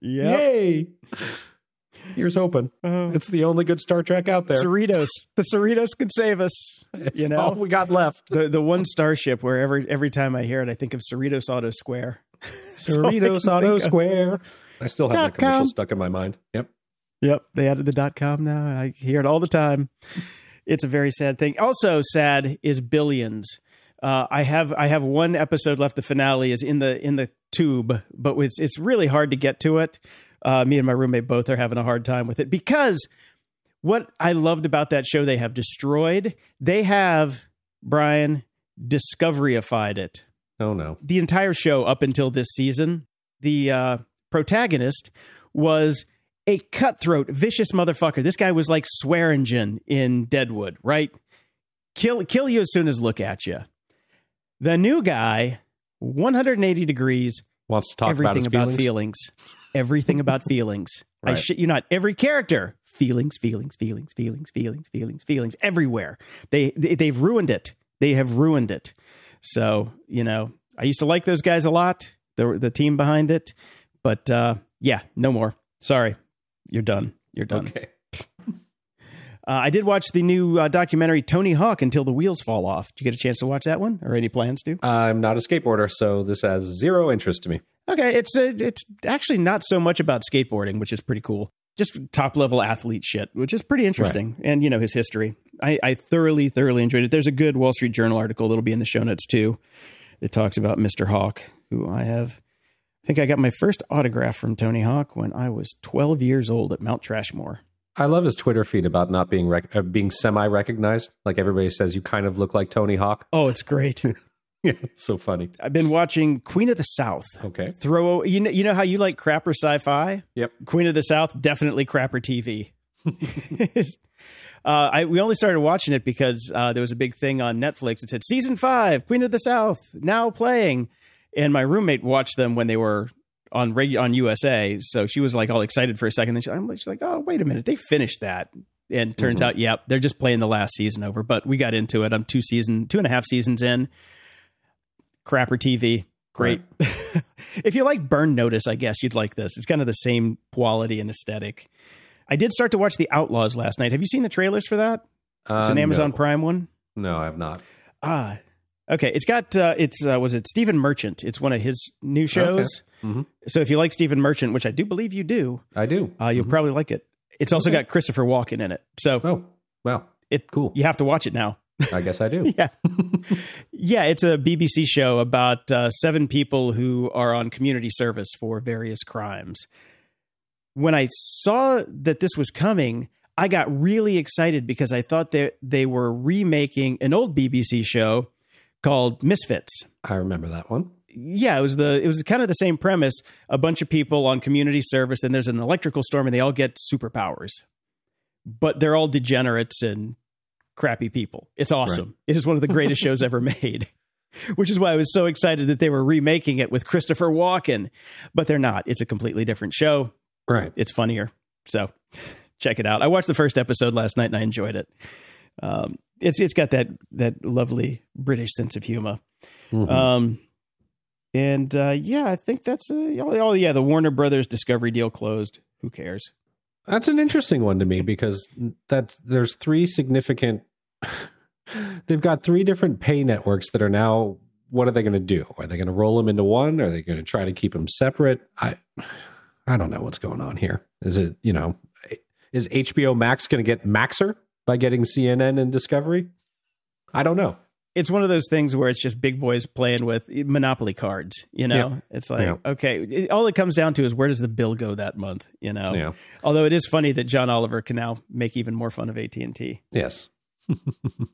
Yep. Yay! Here's hoping. Oh. It's the only good Star Trek out there. Cerritos. The Cerritos could save us. It's you know? all we got left. The the one starship where every every time I hear it, I think of Cerritos Auto Square. That's I Cerritos Auto. Square. I still have Dot that commercial com. stuck in my mind. Yep. Yep, they added the dot com now. I hear it all the time. It's a very sad thing. Also sad is Billions. Uh, I have I have one episode left. The finale is in the in the tube, but it's it's really hard to get to it. Uh, me and my roommate both are having a hard time with it because what I loved about that show they have destroyed. They have Brian discoveryified it Oh no. the entire show up until this season, the uh, protagonist was a cutthroat, vicious motherfucker. This guy was like Swearingen in Deadwood, right? Kill kill you as soon as look at you. The new guy, 180 degrees, Wants to talk about everything his about feelings. feelings. Everything about feelings. I Right. shit you not. Every character, feelings, feelings, feelings, feelings, feelings, feelings, feelings, everywhere. They, they they've ruined it. They have ruined it. So you know, I used to like those guys a lot. The the team behind it, but uh, yeah, no more. Sorry, you're done. You're done. Okay. Uh, I did watch the new uh, documentary Tony Hawk Until the Wheels Fall Off. Did you get a chance to watch that one, or any plans to? I'm not a skateboarder, so this has zero interest to me. Okay, it's uh, it's actually not so much about skateboarding, which is pretty cool. Just top level athlete shit, which is pretty interesting, and you know his history. I, I thoroughly, thoroughly enjoyed it. There's a good Wall Street Journal article that'll be in the show notes too. It talks about Mr. Hawk, who I have. I think I got my first autograph from Tony Hawk when I was 12 years old at Mount Trashmore. I love his Twitter feed about not being rec- uh, being semi recognized. Like everybody says, you kind of look like Tony Hawk. Oh, it's great. Yeah, so funny. I've been watching Queen of the South. Okay. Throw you know you know how you like crapper sci-fi. Yep. Queen of the South definitely crapper TV. uh, I we only started watching it because uh, there was a big thing on Netflix. It said season five, Queen of the South now playing, and my roommate watched them when they were on reg- on USA. So she was like all excited for a second. Then she, I'm she's like, oh wait a minute, they finished that. And turns out, yep, they're just playing the last season over. But we got into it. I'm two season, two and a half seasons in. Crapper TV, great. if you like Burn Notice, I guess you'd like this. It's kind of the same quality and aesthetic. I did start to watch The Outlaws last night. Have you seen the trailers for that? It's Uh, an Amazon no. Prime one. No, I have not. Ah, okay. It's got uh, it's uh, was it Stephen Merchant? It's one of his new shows. Mhm. So if you like Stephen Merchant, which I do believe you do, I do. uh, you'll probably like it. It's also Okay. got Christopher Walken in it. So Oh, wow, it cool. You have to watch it now. I guess I do. yeah, yeah. It's a BBC show about uh, seven people who are on community service for various crimes. When I saw that this was coming, I got really excited because I thought that they were remaking an old BBC show called Misfits. I remember that one. Yeah, it was the it was kind of the same premise. A bunch of people on community service, and there's an electrical storm, and they all get superpowers, but they're all degenerates and crappy people. It's awesome. It is one of the greatest shows ever made. Which is why I was so excited that they were remaking it with Christopher Walken, but they're not. It's a completely different show. Right. It's funnier. So check it out. I watched the first episode last night and I enjoyed it. Um, it's it's got that that lovely British sense of humor. Mhm. Um, and uh, yeah, I think that's uh, oh, oh yeah, the Warner Brothers Discovery deal closed. Who cares? That's an interesting one to me because that's there's three significant. They've got three different pay networks that are now. What are they going to do? Are they going to roll them into one? Are they going to try to keep them separate? I, I don't know what's going on here. Is it you know, is HBO Max going to get Maxer by getting CNN and Discovery? I don't know. It's one of those things where it's just big boys playing with Monopoly cards. You know, Yeah. it's like Yeah. okay, it- all it comes down to is where does the bill go that month? You know, Yeah. although it is funny that John Oliver can now make even more fun of AT and T. Yes.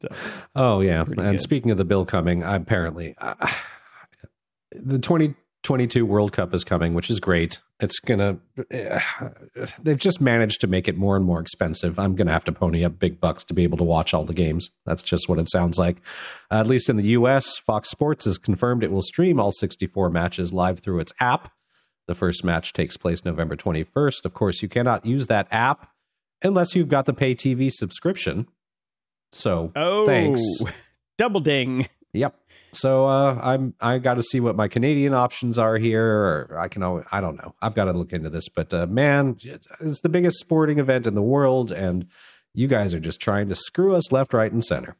So, Oh yeah, and good. speaking of the bill coming, I apparently uh, the 2022 World Cup is coming, which is great. It's gonna. Uh, they've just managed to make it more and more expensive. I'm gonna have to pony up big bucks to be able to watch all the games. That's just what it sounds like. Uh, at least in the U.S., Fox Sports has confirmed it will stream all 64 matches live through its app. The first match takes place November 21st. Of course, you cannot use that app unless you've got the pay TV subscription. So oh, thanks. double ding. Yep. So uh, I'm I got to see what my Canadian options are here. Or I can always, I don't know. I've got to look into this. But uh, man, it's the biggest sporting event in the world, and you guys are just trying to screw us left, right, and center.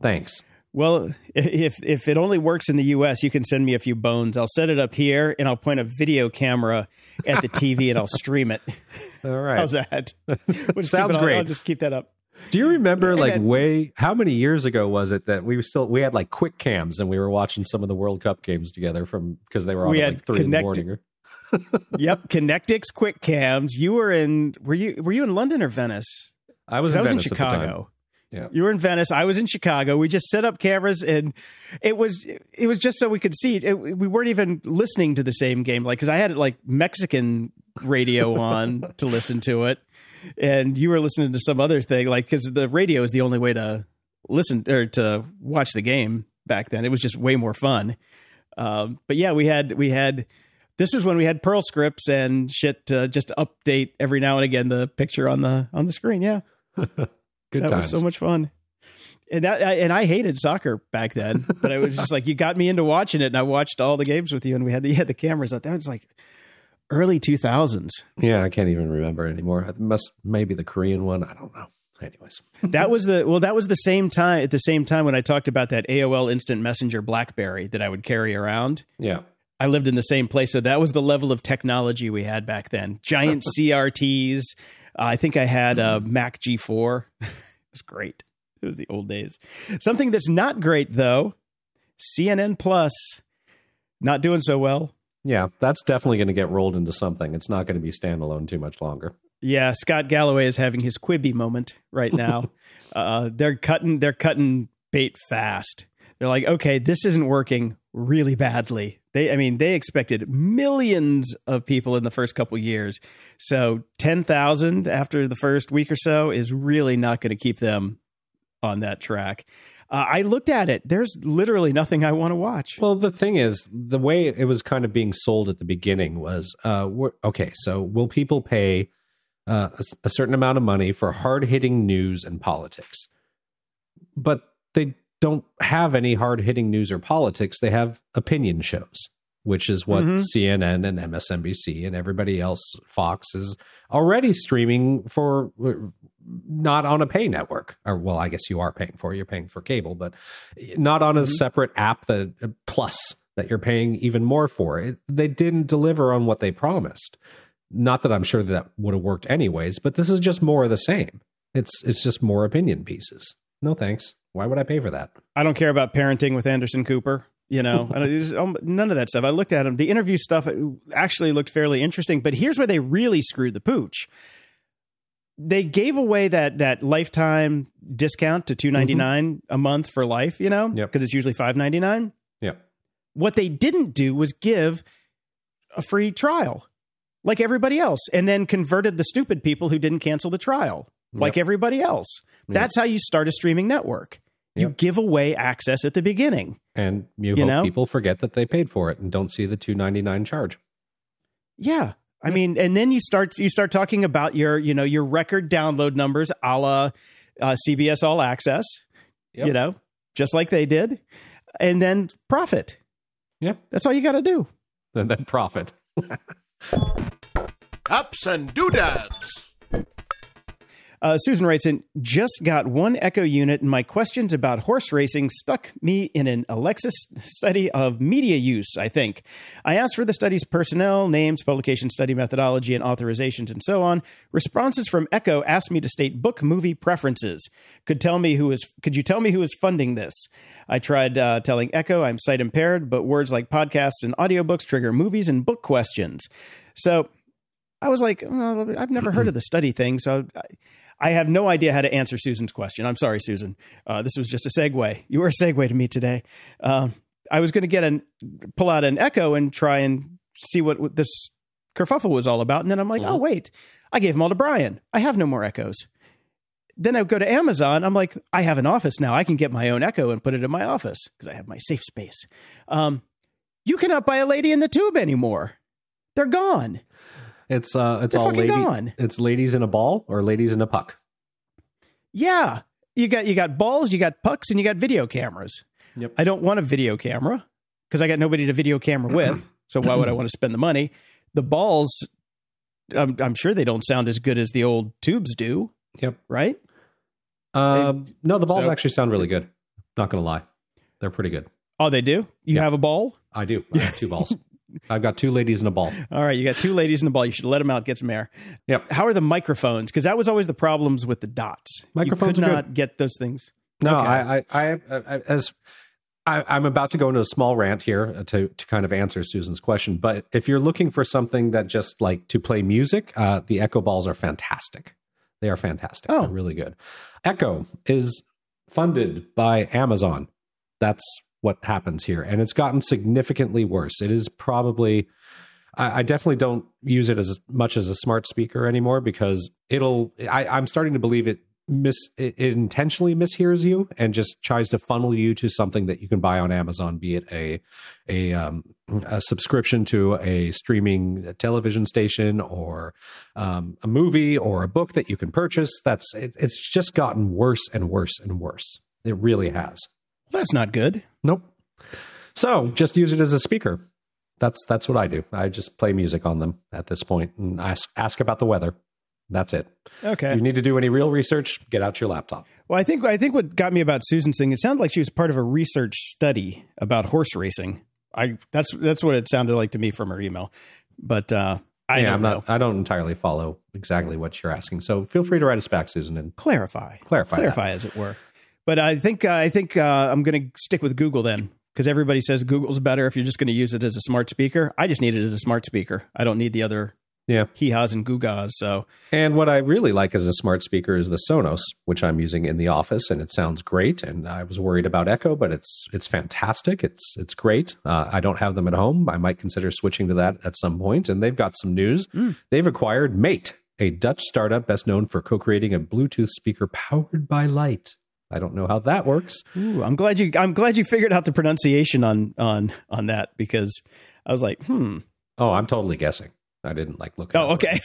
Thanks. Well, if if it only works in the U.S., you can send me a few bones. I'll set it up here, and I'll point a video camera at the TV, and I'll stream it. All right, how's that? We'll Sounds great. I'll just keep that up. Do you remember like way how many years ago was it that we still we had like quick cams and we were watching some of the World Cup games together from because they were on we at like three connect- in the morning. yep, Connectix quick cams. You were in were you were you in London or Venice? I was. I was in Chicago. Yeah. You were in Venice. I was in Chicago. We just set up cameras, and it was it was just so we could see. It, we weren't even listening to the same game, like because I had like Mexican radio on to listen to it, and you were listening to some other thing, like because the radio is the only way to listen or to watch the game back then. It was just way more fun. Um, but yeah, we had we had this was when we had Perl scripts and shit to just update every now and again the picture on the on the screen. Yeah. Good that times. was so much fun. And that and I hated soccer back then, but I was just like you got me into watching it, and I watched all the games with you, and we had the had the cameras out. That was like early two thousands. Yeah, I can't even remember anymore. It must maybe the Korean one. I don't know. Anyways, that was the well. That was the same time at the same time when I talked about that AOL Instant Messenger BlackBerry that I would carry around. Yeah, I lived in the same place, so that was the level of technology we had back then. Giant CRTs uh, I think I had a Mac G4. it was great. It was the old days. Something that's not great though, CNN Plus, not doing so well. Yeah, that's definitely going to get rolled into something. It's not going to be standalone too much longer. Yeah, Scott Galloway is having his Quibi moment right now. uh, they're cutting they're cutting bait fast. They're like, okay, this isn't working really badly. They, I mean, they expected millions of people in the first couple years. So 10,000 after the first week or so is really not going to keep them on that track. Uh, I looked at it. There's literally nothing I want to watch. Well, the thing is, the way it was kind of being sold at the beginning was uh, okay, so will people pay uh, a, a certain amount of money for hard hitting news and politics? But they don't have any hard hitting news or politics. They have opinion shows, which is what mm-hmm. CNN and MSNBC and everybody else, Fox, is already streaming for not on a pay network. Or, well, I guess you are paying for it. You're paying for cable, but not on a mm-hmm. separate app that plus that you're paying even more for. It, they didn't deliver on what they promised. Not that I'm sure that, that would have worked anyways, but this is just more of the same. It's it's just more opinion pieces. No thanks. Why would I pay for that? I don't care about parenting with Anderson Cooper. You know, um, none of that stuff. I looked at him. The interview stuff actually looked fairly interesting. But here's where they really screwed the pooch. They gave away that that lifetime discount to two ninety nine mm mm-hmm. a month for life. You know, because yep. it's usually five ninety nine. Yeah. What they didn't do was give a free trial, like everybody else, and then converted the stupid people who didn't cancel the trial, like yep. everybody else. That's how you start a streaming network. You yep. give away access at the beginning, and you, you hope know? people forget that they paid for it and don't see the two ninety nine charge. Yeah, I mean, and then you start you start talking about your you know your record download numbers, a la uh, CBS All Access. Yep. You know, just like they did, and then profit. Yeah, that's all you got to do. And then profit. Ups and doodads. Uh, Susan writes in, just got one Echo unit, and my questions about horse racing stuck me in an Alexa's study of media use, I think. I asked for the study's personnel, names, publication study methodology, and authorizations, and so on. Responses from Echo asked me to state book movie preferences. Could tell me who is could you tell me who is funding this? I tried uh, telling Echo I'm sight impaired, but words like podcasts and audiobooks trigger movies and book questions. So I was like, well, I've never heard of the study thing, so I, I have no idea how to answer Susan's question. I'm sorry, Susan. Uh, this was just a segue. You were a segue to me today. Um, I was going to get an pull out an echo and try and see what, what this kerfuffle was all about, and then I'm like, mm-hmm. oh wait, I gave them all to Brian. I have no more echoes. Then I go to Amazon. I'm like, I have an office now. I can get my own echo and put it in my office because I have my safe space. Um, you cannot buy a lady in the tube anymore. They're gone. It's uh, it's They're all lady. Gone. It's ladies in a ball or ladies in a puck. Yeah, you got you got balls, you got pucks, and you got video cameras. Yep. I don't want a video camera because I got nobody to video camera with. so why would I want to spend the money? The balls, I'm, I'm sure they don't sound as good as the old tubes do, Yep. right? Um, no, the balls so- actually sound really good. Not going to lie. They're pretty good. Oh, they do? You have a ball? I do. I have two balls. I've got two ladies and a ball. All right, you got two ladies in the ball. You should let them out, get some air. Yep. How are the microphones? Because that was always the problems with the dots. Microphones you could good. not get those things. No, Okay. I, I, I, I, as I, I'm about to go into a small rant here uh, to to kind of answer Susan's question. But if you're looking for something that just like to play music, uh, the Echo Balls are fantastic. They are fantastic. Oh. They're really good. Echo is funded by Amazon. That's what happens here, and it's gotten significantly worse. It is probably. I, I definitely don't use it as much as a smart speaker anymore because it'll. I, I'm starting to believe it mis it, it intentionally mishears you and just tries to funnel you to something that you can buy on Amazon, be it a a, um, a subscription to a streaming television station or um, a movie or a book that you can purchase. That's it, it's just gotten worse and worse and worse. It really has. That's not good. Nope. So just use it as a speaker. That's that's what I do. I just play music on them at this point and ask ask about the weather. That's it. Okay. If you need to do any real research, get out your laptop. Well, I think I think what got me about Susan's thing, it sounded like she was part of a research study about horse racing. I that's that's what it sounded like to me from her email. But uh I yeah, don't I'm know. not. I don't entirely follow exactly what you're asking. So feel free to write us back, Susan, and clarify, clarify. that. clarify, as it were. But I think uh, I think uh, I'm going to stick with Google then, because everybody says Google's better if you're just going to use it as a smart speaker. I just need it as a smart speaker. I don't need the other Yeah. hee-haws and goo-gaws. So And what I really like as a smart speaker is the Sonos, which I'm using in the office, and it sounds great. And I was worried about Echo, but it's it's fantastic. It's it's great. Uh, I don't have them at home. I might consider switching to that at some point. And they've got some news. They've acquired Mayht, a Dutch startup best known for co-creating a Bluetooth speaker powered by light. I don't know how that works. ooh, I'm glad you I'm glad you figured out the pronunciation on on on that because I was like, hmm. Oh, I'm totally guessing. I didn't like look. Oh, okay.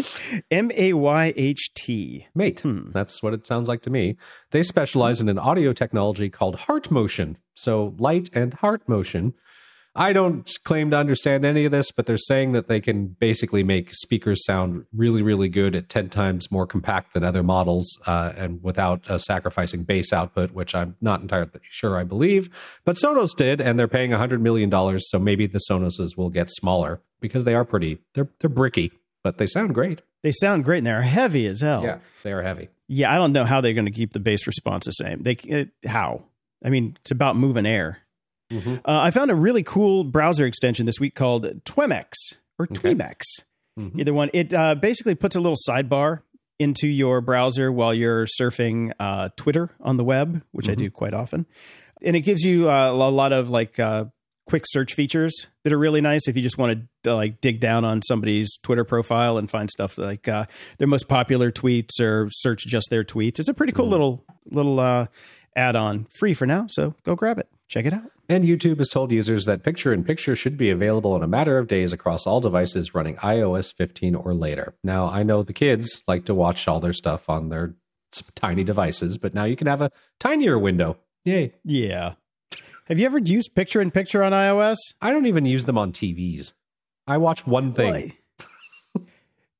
M A Y H T. Mayht. Hmm. That's what it sounds like to me. They specialize in an audio technology called HeartMotion. So, light and HeartMotion. I don't claim to understand any of this, but they're saying that they can basically make speakers sound really, really good at 10 times more compact than other models uh, and without uh, sacrificing bass output, which I'm not entirely sure I believe. But Sonos did, and they're paying $100 million. So maybe the Sonoses will get smaller because they are pretty, they're, they're bricky, but they sound great. They sound great and they're heavy as hell. Yeah, they are heavy. Yeah, I don't know how they're going to keep the bass response the same. They it, how? I mean, it's about moving air. Mhm. Uh, I found a really cool browser extension this week called Twemex or Okay. Twemex. Mhm. Either one. It uh, basically puts a little sidebar into your browser while you're surfing uh, Twitter on the web, which I do quite often, and it gives you uh, a lot of like uh, quick search features that are really nice if you just want to like dig down on somebody's Twitter profile and find stuff like uh, their most popular tweets or search just their tweets. It's a pretty cool little little uh, add-on, free for now. So go grab it, check it out. And YouTube has told users that picture in picture should be available in a matter of days across all devices running iOS 15 or later. Now, I know the kids like to watch all their stuff on their tiny devices, but now you can have a tinier window. Yay. Yeah. Have you ever used picture in picture on iOS? I don't even use them on TVs. I watch one thing.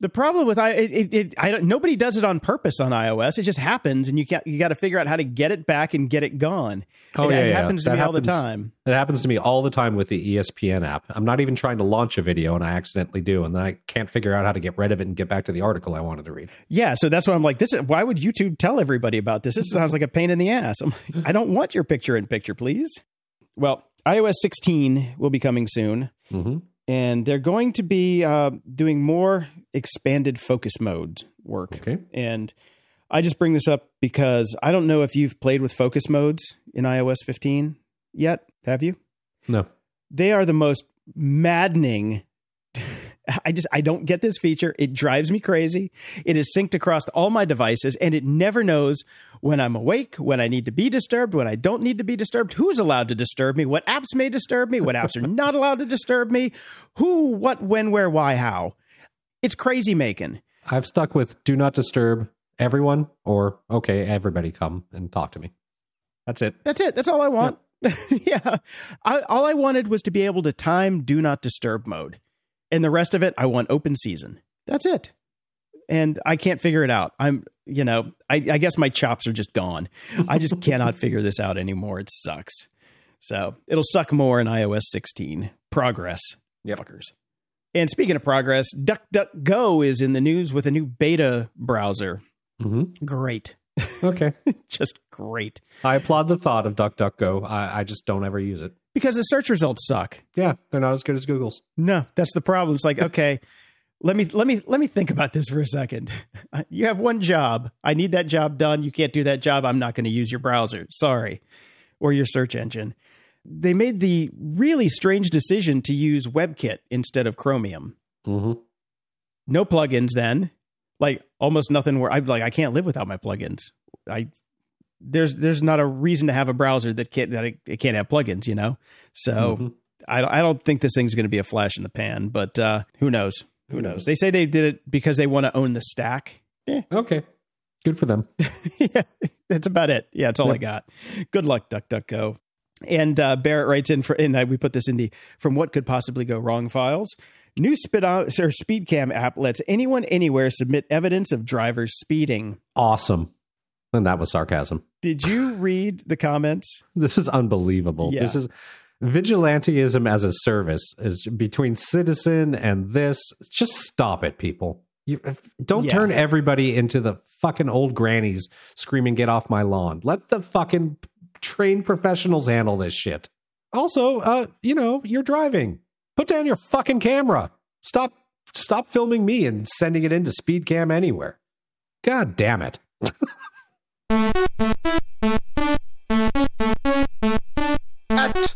The problem with i it, it, it I don't nobody does it on purpose on iOS. It just happens, and you got you got to figure out how to get it back and get it gone. Oh, it, yeah, it yeah. happens to That me all the time. It happens to me all the time with the ESPN app. I'm not even trying to launch a video and I accidentally do, and then I can't figure out how to get rid of it and get back to the article I wanted to read. Yeah, so that's why I'm like, this. Is, why would YouTube tell everybody about this? This sounds like a pain in the ass. I'm like, I don't want your picture in picture, please. Well, iOS 16 will be coming soon, Mm-hmm. And they're going to be uh, doing more expanded focus mode work. Okay. And I just bring this up because I don't know if you've played with focus modes in iOS 15 yet. Have you? No. They are the most maddening. I just I don't get this feature. It drives me crazy. It is synced across all my devices and it never knows when I'm awake, when I need to be disturbed, when I don't need to be disturbed, who's allowed to disturb me, what apps may disturb me, what apps are not allowed to disturb me, who, what, when, where, why, how. It's crazy making. I've stuck with do not disturb everyone or okay, everybody come and talk to me. That's it. That's it. That's all I want. yeah. I, all I wanted was to be able to time do not disturb mode. And the rest of it, I want open season. That's it. And I can't figure it out. I'm, you know, I, I guess my chops are just gone. I just cannot figure this out anymore. It sucks. So it'll suck more in iOS 16. Progress. Yep. Fuckers. And speaking of progress, DuckDuckGo is in the news with a new beta browser. Mm-hmm. Great. Okay. just great. I applaud the thought of DuckDuckGo. I, I just don't ever use it. Because the search results suck. Yeah, they're not as good as Google's. No, that's the problem. It's like, okay, let me let me let me think about this for a second. You have one job. I need that job done. You can't do that job. I'm not going to use your browser. Sorry. Or your search engine. They made the really strange decision to use WebKit instead of Chromium. Mm-hmm. No plugins then. Like almost nothing where I like I can't live without my plugins. I there's there's not a reason to have a browser that can't that it, it can't have plugins, you know. So Mhm. I I don't think this thing's going to be a flash in the pan, but uh, who knows? Who knows? They say they did it because they want to own the stack. Yeah. Okay. Good for them. yeah, that's about it. Yeah, that's all I got. Good luck, DuckDuckGo. And uh, Barrett writes in for, and we put this in the from what could possibly go wrong files. New spit out or speed cam app lets anyone anywhere submit evidence of drivers speeding. Awesome. And that was sarcasm. Did you read the comments? This is unbelievable. Yeah. This is vigilanteism as a service is between citizen and this. Just stop it, people. You don't Yeah. turn everybody into the fucking old grannies screaming, "Get off my lawn!" Let the fucking trained professionals handle this shit. Also, uh, you know, you're driving. Put down your fucking camera. Stop, stop filming me and sending it into Speedcam anywhere. God damn it. At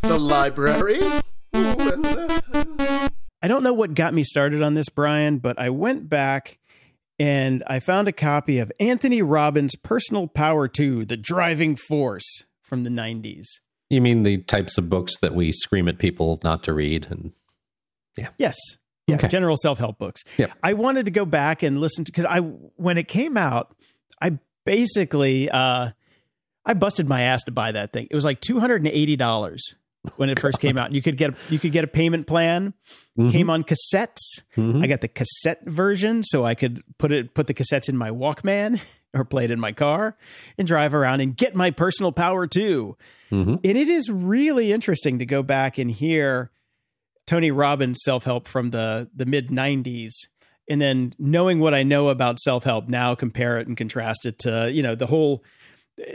the library. Ooh, and, I don't know what got me started on this, Brian, but I went back and I found a copy of Anthony Robbins' Personal Power 2, The Driving Force from the 90s. You mean the types of books that we scream at people not to read and yeah. Yes. Yeah, Okay. general self-help books. Yep. I wanted to go back and listen to cuz I when it came out, I basically uh I busted my ass to buy that thing. It was like $280 when it first came out. You could get you could get a payment plan. Came on cassettes. Mhm. I got the cassette version so I could put it put the cassettes in my Walkman or play it in my car and drive around and get my personal power too. Mhm. And it is really interesting to go back and hear Tony Robbins self-help from the the mid 90s and then knowing what I know about self-help now compare it and contrast it to, you know, the whole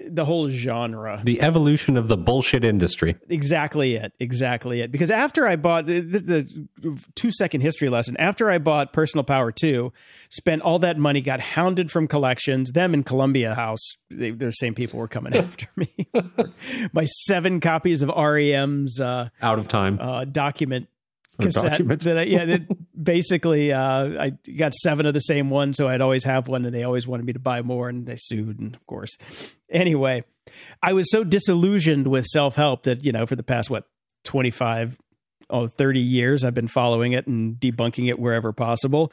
the whole genre the evolution of the bullshit industry. exactly it exactly it because after i bought the, the, two second history lesson after i bought personal power 2 spent all that money got hounded from collections them in columbia house they, the same people were coming after me my seven copies of R.E.M.'s uh, Out of time. uh, document cassette that I, yeah that basically uh, I got seven of the same one so I'd always have one and they always wanted me to buy more and they sued and of course. Anyway I was so disillusioned with self-help that you know for the past what 25 oh 30 years I've been following it and debunking it wherever possible.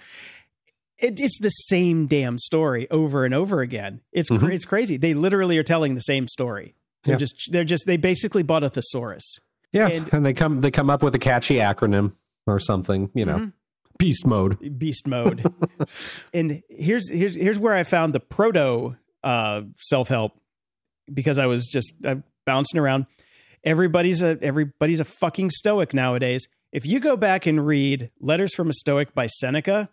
It, it's the same damn story over and over again. It's Mhm. it's crazy. They literally are telling the same story. They're Yeah. just they're just they basically bought a thesaurus yeah, and- and, they come they come up with a catchy acronym or something, you know. Mhm. Beast mode. beast mode. and here's here's here's where I found the proto uh, self help because I was just uh, bouncing around. Everybody's a everybody's a fucking stoic nowadays. If you go back and read Letters from a Stoic by Seneca,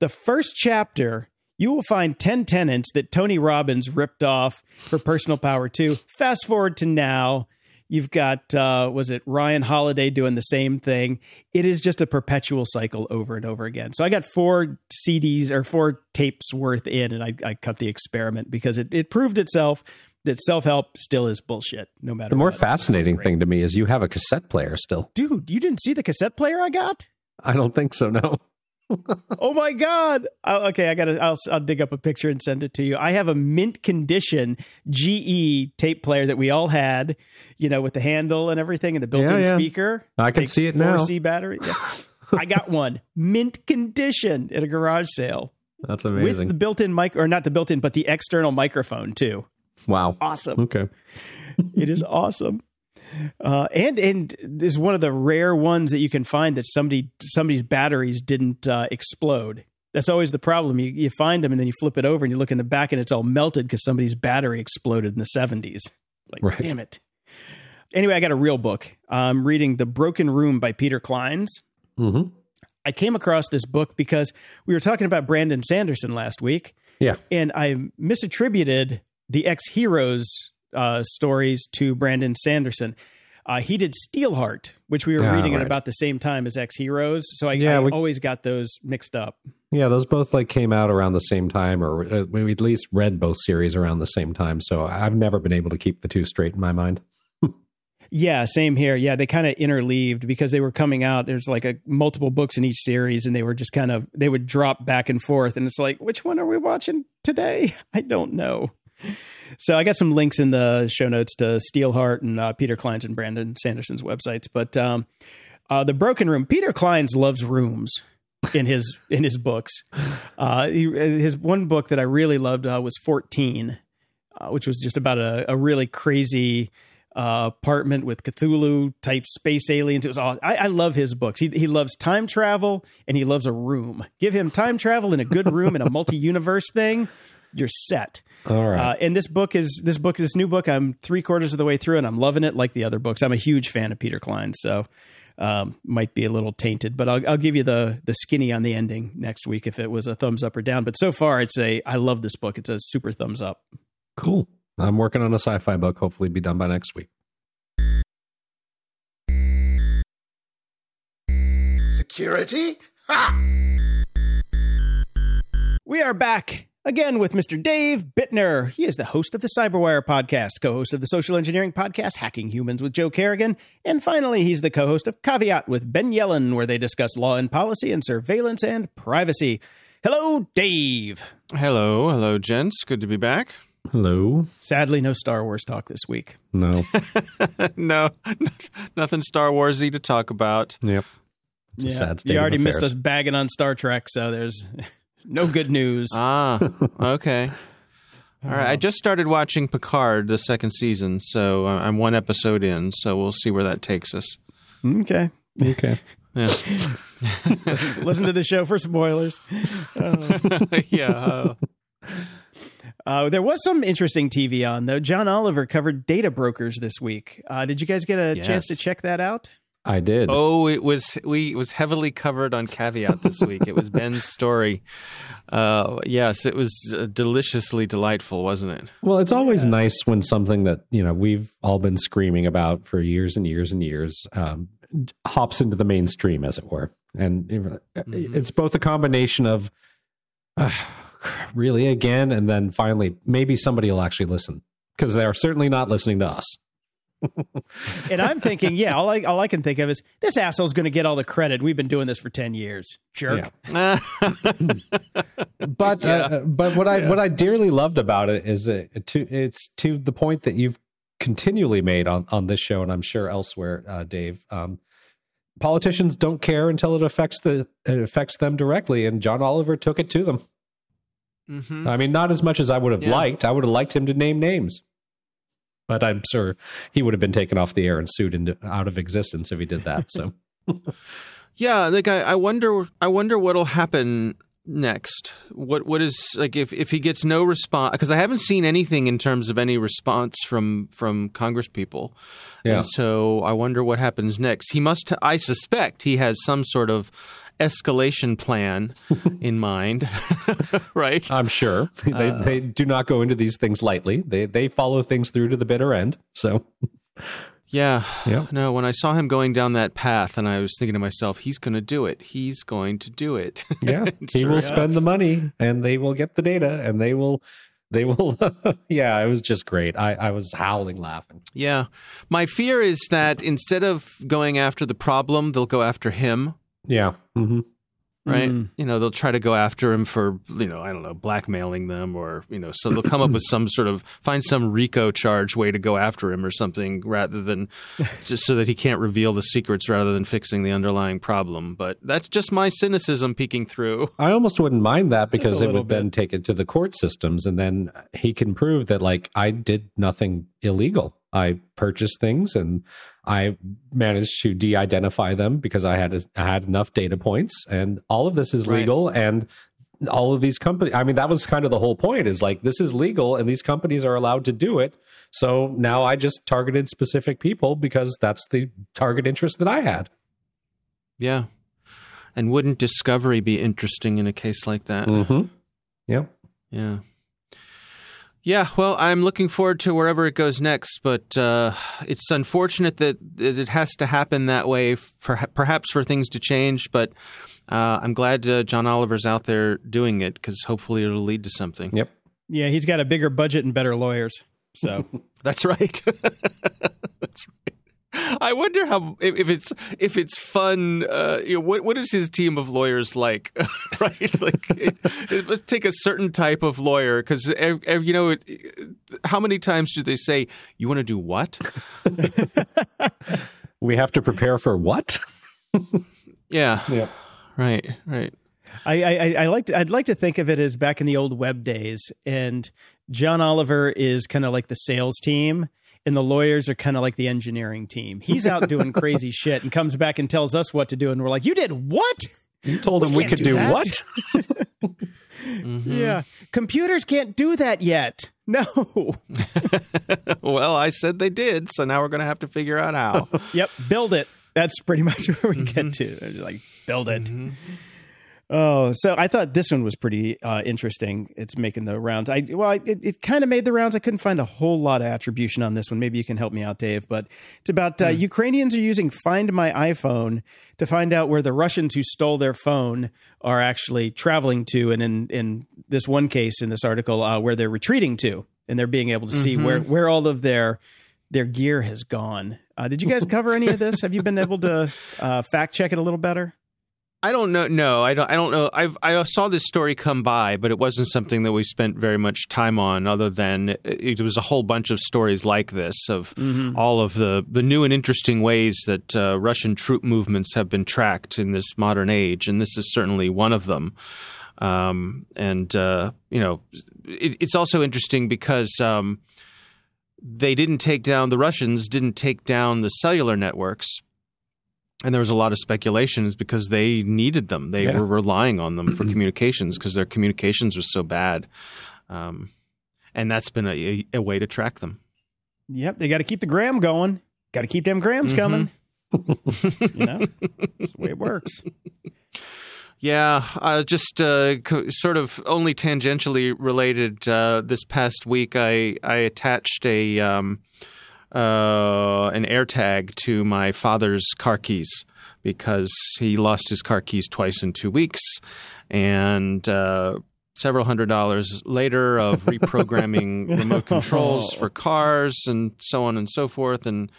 the first chapter you will find 10 tenets that Tony Robbins ripped off for Personal Power too. Fast forward to now, you've got uh was it Ryan Holiday doing the same thing. It is just a perpetual cycle over and over again. So I got four CDs or four tapes worth in and I, I cut the experiment because it, it proved itself that self-help still is bullshit no matter The more what. fascinating thing to me is you have a cassette player still. Dude, you didn't see the cassette player I got? I don't think so, no. Oh my god! Oh, okay, I gotta. I'll, I'll dig up a picture and send it to you. I have a mint condition GE tape player that we all had, you know, with the handle and everything, and the built-in Yeah, yeah. speaker. I can see it now. 4C battery. Yeah. I got one mint condition at a garage sale That's with amazing. the built-in mic, or not the built-in, but the external microphone too. wow. Awesome! Okay. it is awesome. Uh, and and there's one of the rare ones that you can find that somebody somebody's batteries didn't uh, explode. That's always the problem. You you find them and then you flip it over and you look in the back and it's all melted because somebody's battery exploded in the 70s. Like, Right. damn it. Anyway, I got a real book. I'm reading The Broken Room by Peter Clines. hmm I came across this book because we were talking about Brandon Sanderson last week, Yeah. and I misattributed the ex heroes uh, stories to Brandon Sanderson. Uh, he did Steelheart, which we were Ah, reading at about the same time as ex heroes. So I, Yeah, I we- always got those mixed up. Yeah, those both like came out around the same time, or uh, we at least read both series around the same time. So I've never been able to keep the two straight in my mind. Yeah, same here. Yeah, they kind of interleaved because they were coming out. There's like a multiple books in each series, and they were just kind of they would drop back and forth, and it's like, which one are we watching today? I don't know. So I got some links in the show notes to Steelheart and uh, Peter Clines' and Brandon Sanderson's websites. But um, uh, the Broken Room, Peter Clines loves rooms in his in his books. Uh, he, his one book that I really loved uh, was 14, uh, which was just about a, a really crazy uh, apartment with Cthulhu type space aliens. It was all. I, I love his books. He he loves time travel and he loves a room. Give him time travel in a good room in a multi universe thing. You're set. All right. Uh, and this book is this book this new book. I'm three quarters of the way through, and I'm loving it like the other books. I'm a huge fan of Peter Clines, so um, might be a little tainted, but I'll, I'll give you the the skinny on the ending next week if it was a thumbs up or down. But so far, it's a I love this book. It's a super thumbs up. cool. I'm working on a sci-fi book. Hopefully, be done by next week. Security? Ha! We are back again with Mr. Dave Bittner. He is the host of the Cyberwire podcast, co host of the social engineering podcast, Hacking Humans with Joe Carrigan, and finally, he's the co host of Caveat with Ben Yelin, where they discuss law and policy and surveillance and privacy. Hello, Dave. Hello, hello, gents. Good to be back. Hello. Sadly, no Star Wars talk this week. No. no, nothing Star Warsy to talk about. yep. It's a sad state you of already missed us bagging on Star Trek, so there's no good news. Ah, okay. All right. I just started watching Picard, the second season, so uh, I'm one episode in. So we'll see where that takes us. okay. Okay. Yeah, Listen to the show for spoilers. yeah. Uh, Uh, there was some interesting TV on though. John Oliver covered data brokers this week. Uh, did you guys get a chance to check that out? I did. oh, it was we it was heavily covered on Caveat this week. it was Ben's story. Uh, yes, it was uh, deliciously delightful, wasn't it? Well, it's always Yes. nice when something that you know we've all been screaming about for years and years and years um, hops into the mainstream, as it were. And Mhm. it's both a combination of uh, really again, and then finally maybe somebody will actually listen because they are certainly not listening to us. And I'm thinking, yeah, all I all I can think of is this asshole's going to get all the credit. We've been doing this for ten years, jerk. But uh, but what I what I dearly loved about it is it to it's to the point that you've continually made on on this show, and I'm sure elsewhere, uh, Dave. Um, politicians don't care until it affects the it affects them directly, and John Oliver took it to them. Mhm. I mean, not as much as I would have Yeah. liked. I would have liked him to name names, but I'm sure he would have been taken off the air and sued into out of existence if he did that. So. Yeah, like I, I wonder I wonder what'll happen next. What what is like if if he gets no response because I haven't seen anything in terms of any response from from Congress people. Yeah. And so I wonder what happens next. He must I suspect he has some sort of escalation plan in mind. right? I'm sure they Uh, they do not go into these things lightly. They they follow things through to the bitter end. So Yeah. Yeah. No, when I saw him going down that path and I was thinking to myself, he's going to do it. He's going to do it. yeah, he Sure will enough. spend the money, and they will get the data, and they will they will. yeah, it was just great. I I was howling laughing. Yeah. My fear is that instead of going after the problem, they'll go after him, Yeah. hmm right? Mm. You know, they'll try to go after him for, you know, I don't know, blackmailing them or, you know, so they'll come up with some sort of find some RICO charge way to go after him or something rather than just so that he can't reveal the secrets rather than fixing the underlying problem. But that's just my cynicism peeking through. I almost wouldn't mind that because it little would then take it to the court systems, and then he can prove that like I did nothing illegal. I purchased things and I managed to de-identify them because I had I had enough data points, and all of this is Right. legal. And all of these companies, I mean, that was kind of the whole point. Is like this is legal, and these companies are allowed to do it. So now I just targeted specific people because that's the target interest that I had. Yeah. And wouldn't discovery be interesting in a case like that? Mm-hmm. Yeah. Yeah. Yeah, well, I'm looking forward to wherever it goes next, but uh, it's unfortunate that, that it has to happen that way, for, perhaps for things to change. But uh, I'm glad uh, John Oliver's out there doing it because hopefully it'll lead to something. Yep. Yeah, he's got a bigger budget and better lawyers. So That's right. That's right. I wonder how if, if it's if it's fun. Uh, you know, what what is his team of lawyers like? right, like it, it must take a certain type of lawyer because you know it, how many times do they say you want to do what? We have to prepare for what? Yeah, Yeah. right, right. I, I, I like to, I'd like to think of it as back in the old web days, and John Oliver is kind of like the sales team, and the lawyers are kind of like the engineering team. He's out doing crazy shit and comes back and tells us what to do, and we're like, "You did what?" You told him we could do do, that. what? Mm-hmm. Yeah, computers can't do that yet. No. Well, I said they did, so now we're going to have to figure out how. yep, build it. That's pretty much where we get mm-hmm. to. Like, build it. Mm-hmm. Oh, so I thought this one was pretty uh, interesting. It's making the rounds. I well, I, it, it kind of made the rounds. I couldn't find a whole lot of attribution on this one. Maybe you can help me out, Dave. But it's about uh, Ukrainians are using Find My iPhone to find out where the Russians who stole their phone are actually traveling to, and in in this one case in this article, uh, where they're retreating to, and they're being able to see where where all of their their gear has gone. Uh, did you guys cover any of this? Have you been able to uh, fact check it a little better? I don't know. No, I don't. I don't know. I've I saw this story come by, but it wasn't something that we spent very much time on. Other than it, it was a whole bunch of stories like this of all of the the new and interesting ways that uh, Russian troop movements have been tracked in this modern age, and this is certainly one of them. Um, and uh, you know, it, it's also interesting because. Um, they didn't take down the Russians didn't take down the cellular networks and there was a lot of speculations because they needed them. They Yeah. were relying on them for communications because their communications were so bad. Um, and that's been a, a way to track them. Yep, they got to keep the gram going. Got to keep them grams coming. you know, That's the way it works. Yeah, uh, just uh, co- sort of only tangentially related. Uh, this past week, I I attached a um, uh, an AirTag to my father's car keys because he lost his car keys twice in two weeks, and uh, several hundred dollars later of reprogramming remote controls for cars and so on and so forth, and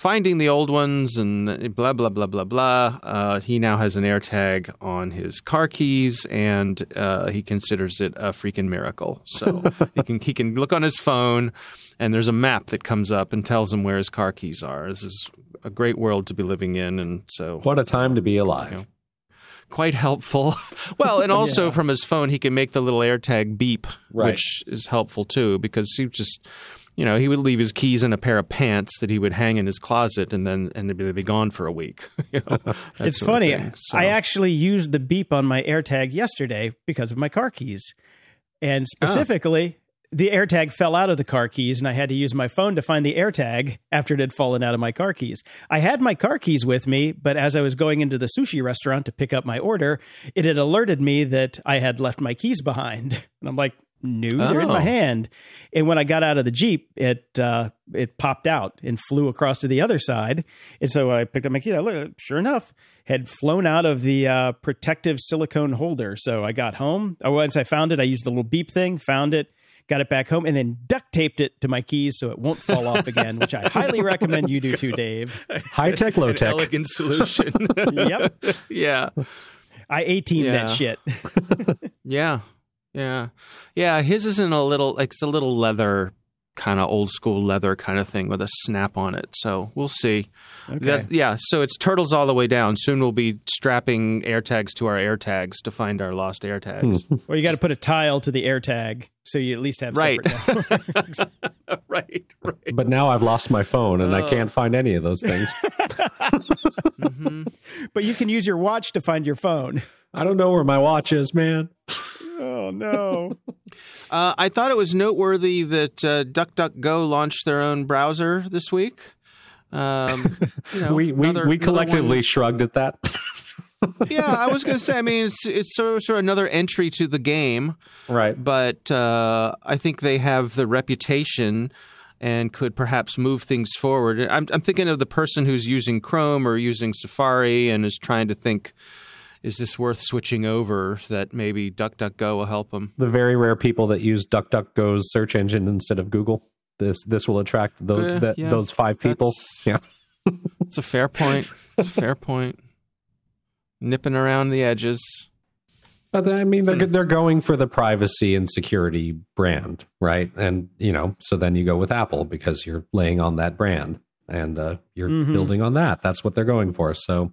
finding the old ones and blah blah blah blah blah. Uh, he now has an AirTag on his car keys, and uh, he considers it a freaking miracle. So he can he can look on his phone, and there's a map that comes up and tells him where his car keys are. This is a great world to be living in, and so What a time to be alive. quite helpful. well, and also from his phone, he can make the little AirTag beep, Right. which is helpful too because he just, you know, he would leave his keys in a pair of pants that he would hang in his closet, and then and they'd be, gone for a week. you know, it's funny. So- I actually used the beep on my AirTag yesterday because of my car keys. And ah. specifically, the AirTag fell out of the car keys, and I had to use my phone to find the AirTag after it had fallen out of my car keys. I had my car keys with me, but as I was going into the sushi restaurant to pick up my order, it had alerted me that I had left my keys behind. And I'm like, no, they're in Oh. my hand. And when I got out of the Jeep, it uh, it popped out and flew across to the other side. And so I picked up my key. I looked, sure enough, had flown out of the uh, protective silicone holder. So I got home. Once I found it, I used the little beep thing, found it, got it back home, and then duct taped it to my keys so it won't fall off again, which I highly recommend you do too, Dave. High tech, low tech. elegant solution. Yep. yeah. I 18 Yeah. that shit. Yeah, yeah, yeah. His is in a little like it's a little leather kind of old school leather kind of thing with a snap on it. So we'll see. Okay. That, yeah, so it's turtles all the way down. Soon we'll be strapping AirTags to our AirTags to find our lost AirTags. or you got to put a tile to the AirTag so you at least have Right. separate right, right. But now I've lost my phone and I Oh. can't find any of those things. Mm-hmm. but you can use your watch to find your phone. I don't know where my watch is, man. Oh no. Uh, I thought it was noteworthy that uh, DuckDuckGo launched their own browser this week. Um, you know, we we, another- we collectively shrugged at that. yeah, I was going to say. I mean, it's it's sort of, sort of another entry to the game, right. but uh, I think they have the reputation and could perhaps move things forward. I'm, I'm thinking of the person who's using Chrome or using Safari and is trying to think, is this worth switching over? That maybe DuckDuckGo will help them. The very rare people that use DuckDuckGo's search engine instead of Google. This this will attract those Uh, that, yeah, those five people. Yeah. It's a fair point. It's a fair point. Nipping around the edges. But I mean, they're they're going for the privacy and security brand, right? And you know, so then you go with Apple because you're laying on that brand and uh, you're Mhm. building on that. That's what they're going for. So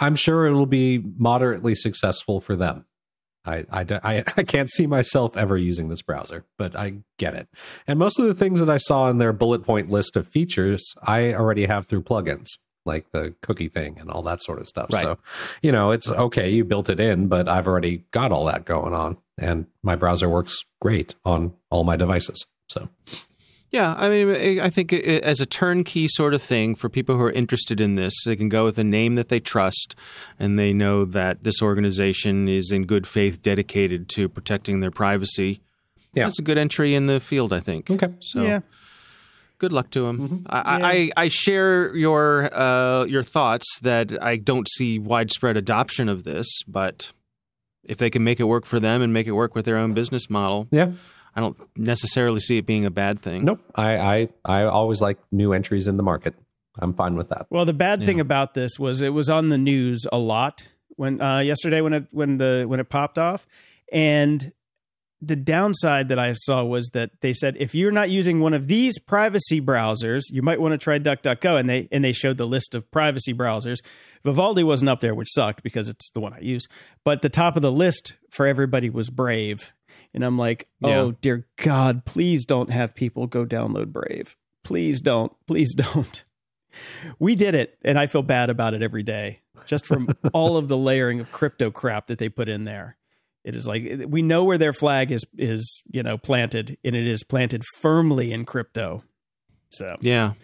I'm sure it'll be moderately successful for them. I, I, I, I can't see myself ever using this browser, but I get it. And most of the things that I saw in their bullet point list of features, I already have through plugins, like the cookie thing and all that sort of stuff. Right. So, you know, it's okay, you built it in, but I've already got all that going on. And my browser works great on all my devices. So, Yeah, I mean, I think it, as a turnkey sort of thing for people who are interested in this, they can go with a name that they trust, and they know that this organization is in good faith dedicated to protecting their privacy. Yeah. that's a good entry in the field, I think. okay. So, Yeah. good luck to them. Mm-hmm. I, I, I share your uh, your thoughts that I don't see widespread adoption of this, but if they can make it work for them and make it work with their own business model, Yeah. I don't necessarily see it being a bad thing. Nope. I, I, I always like new entries in the market. I'm fine with that. Well, the bad thing about this was it was on the news a lot when uh, yesterday when it when the when it popped off, and the downside that I saw was that they said if you're not using one of these privacy browsers, you might want to try DuckDuckGo, and they and they showed the list of privacy browsers. Vivaldi wasn't up there, which sucked because it's the one I use. But the top of the list for everybody was Brave, and I'm like, oh Yeah. dear God, please don't have people go download Brave. Please don't. Please don't. We did it, and I feel bad about it every day, just from all of the layering of crypto crap that they put in there. It is like we know where their flag is is you know planted, and it is planted firmly in crypto. So Yeah.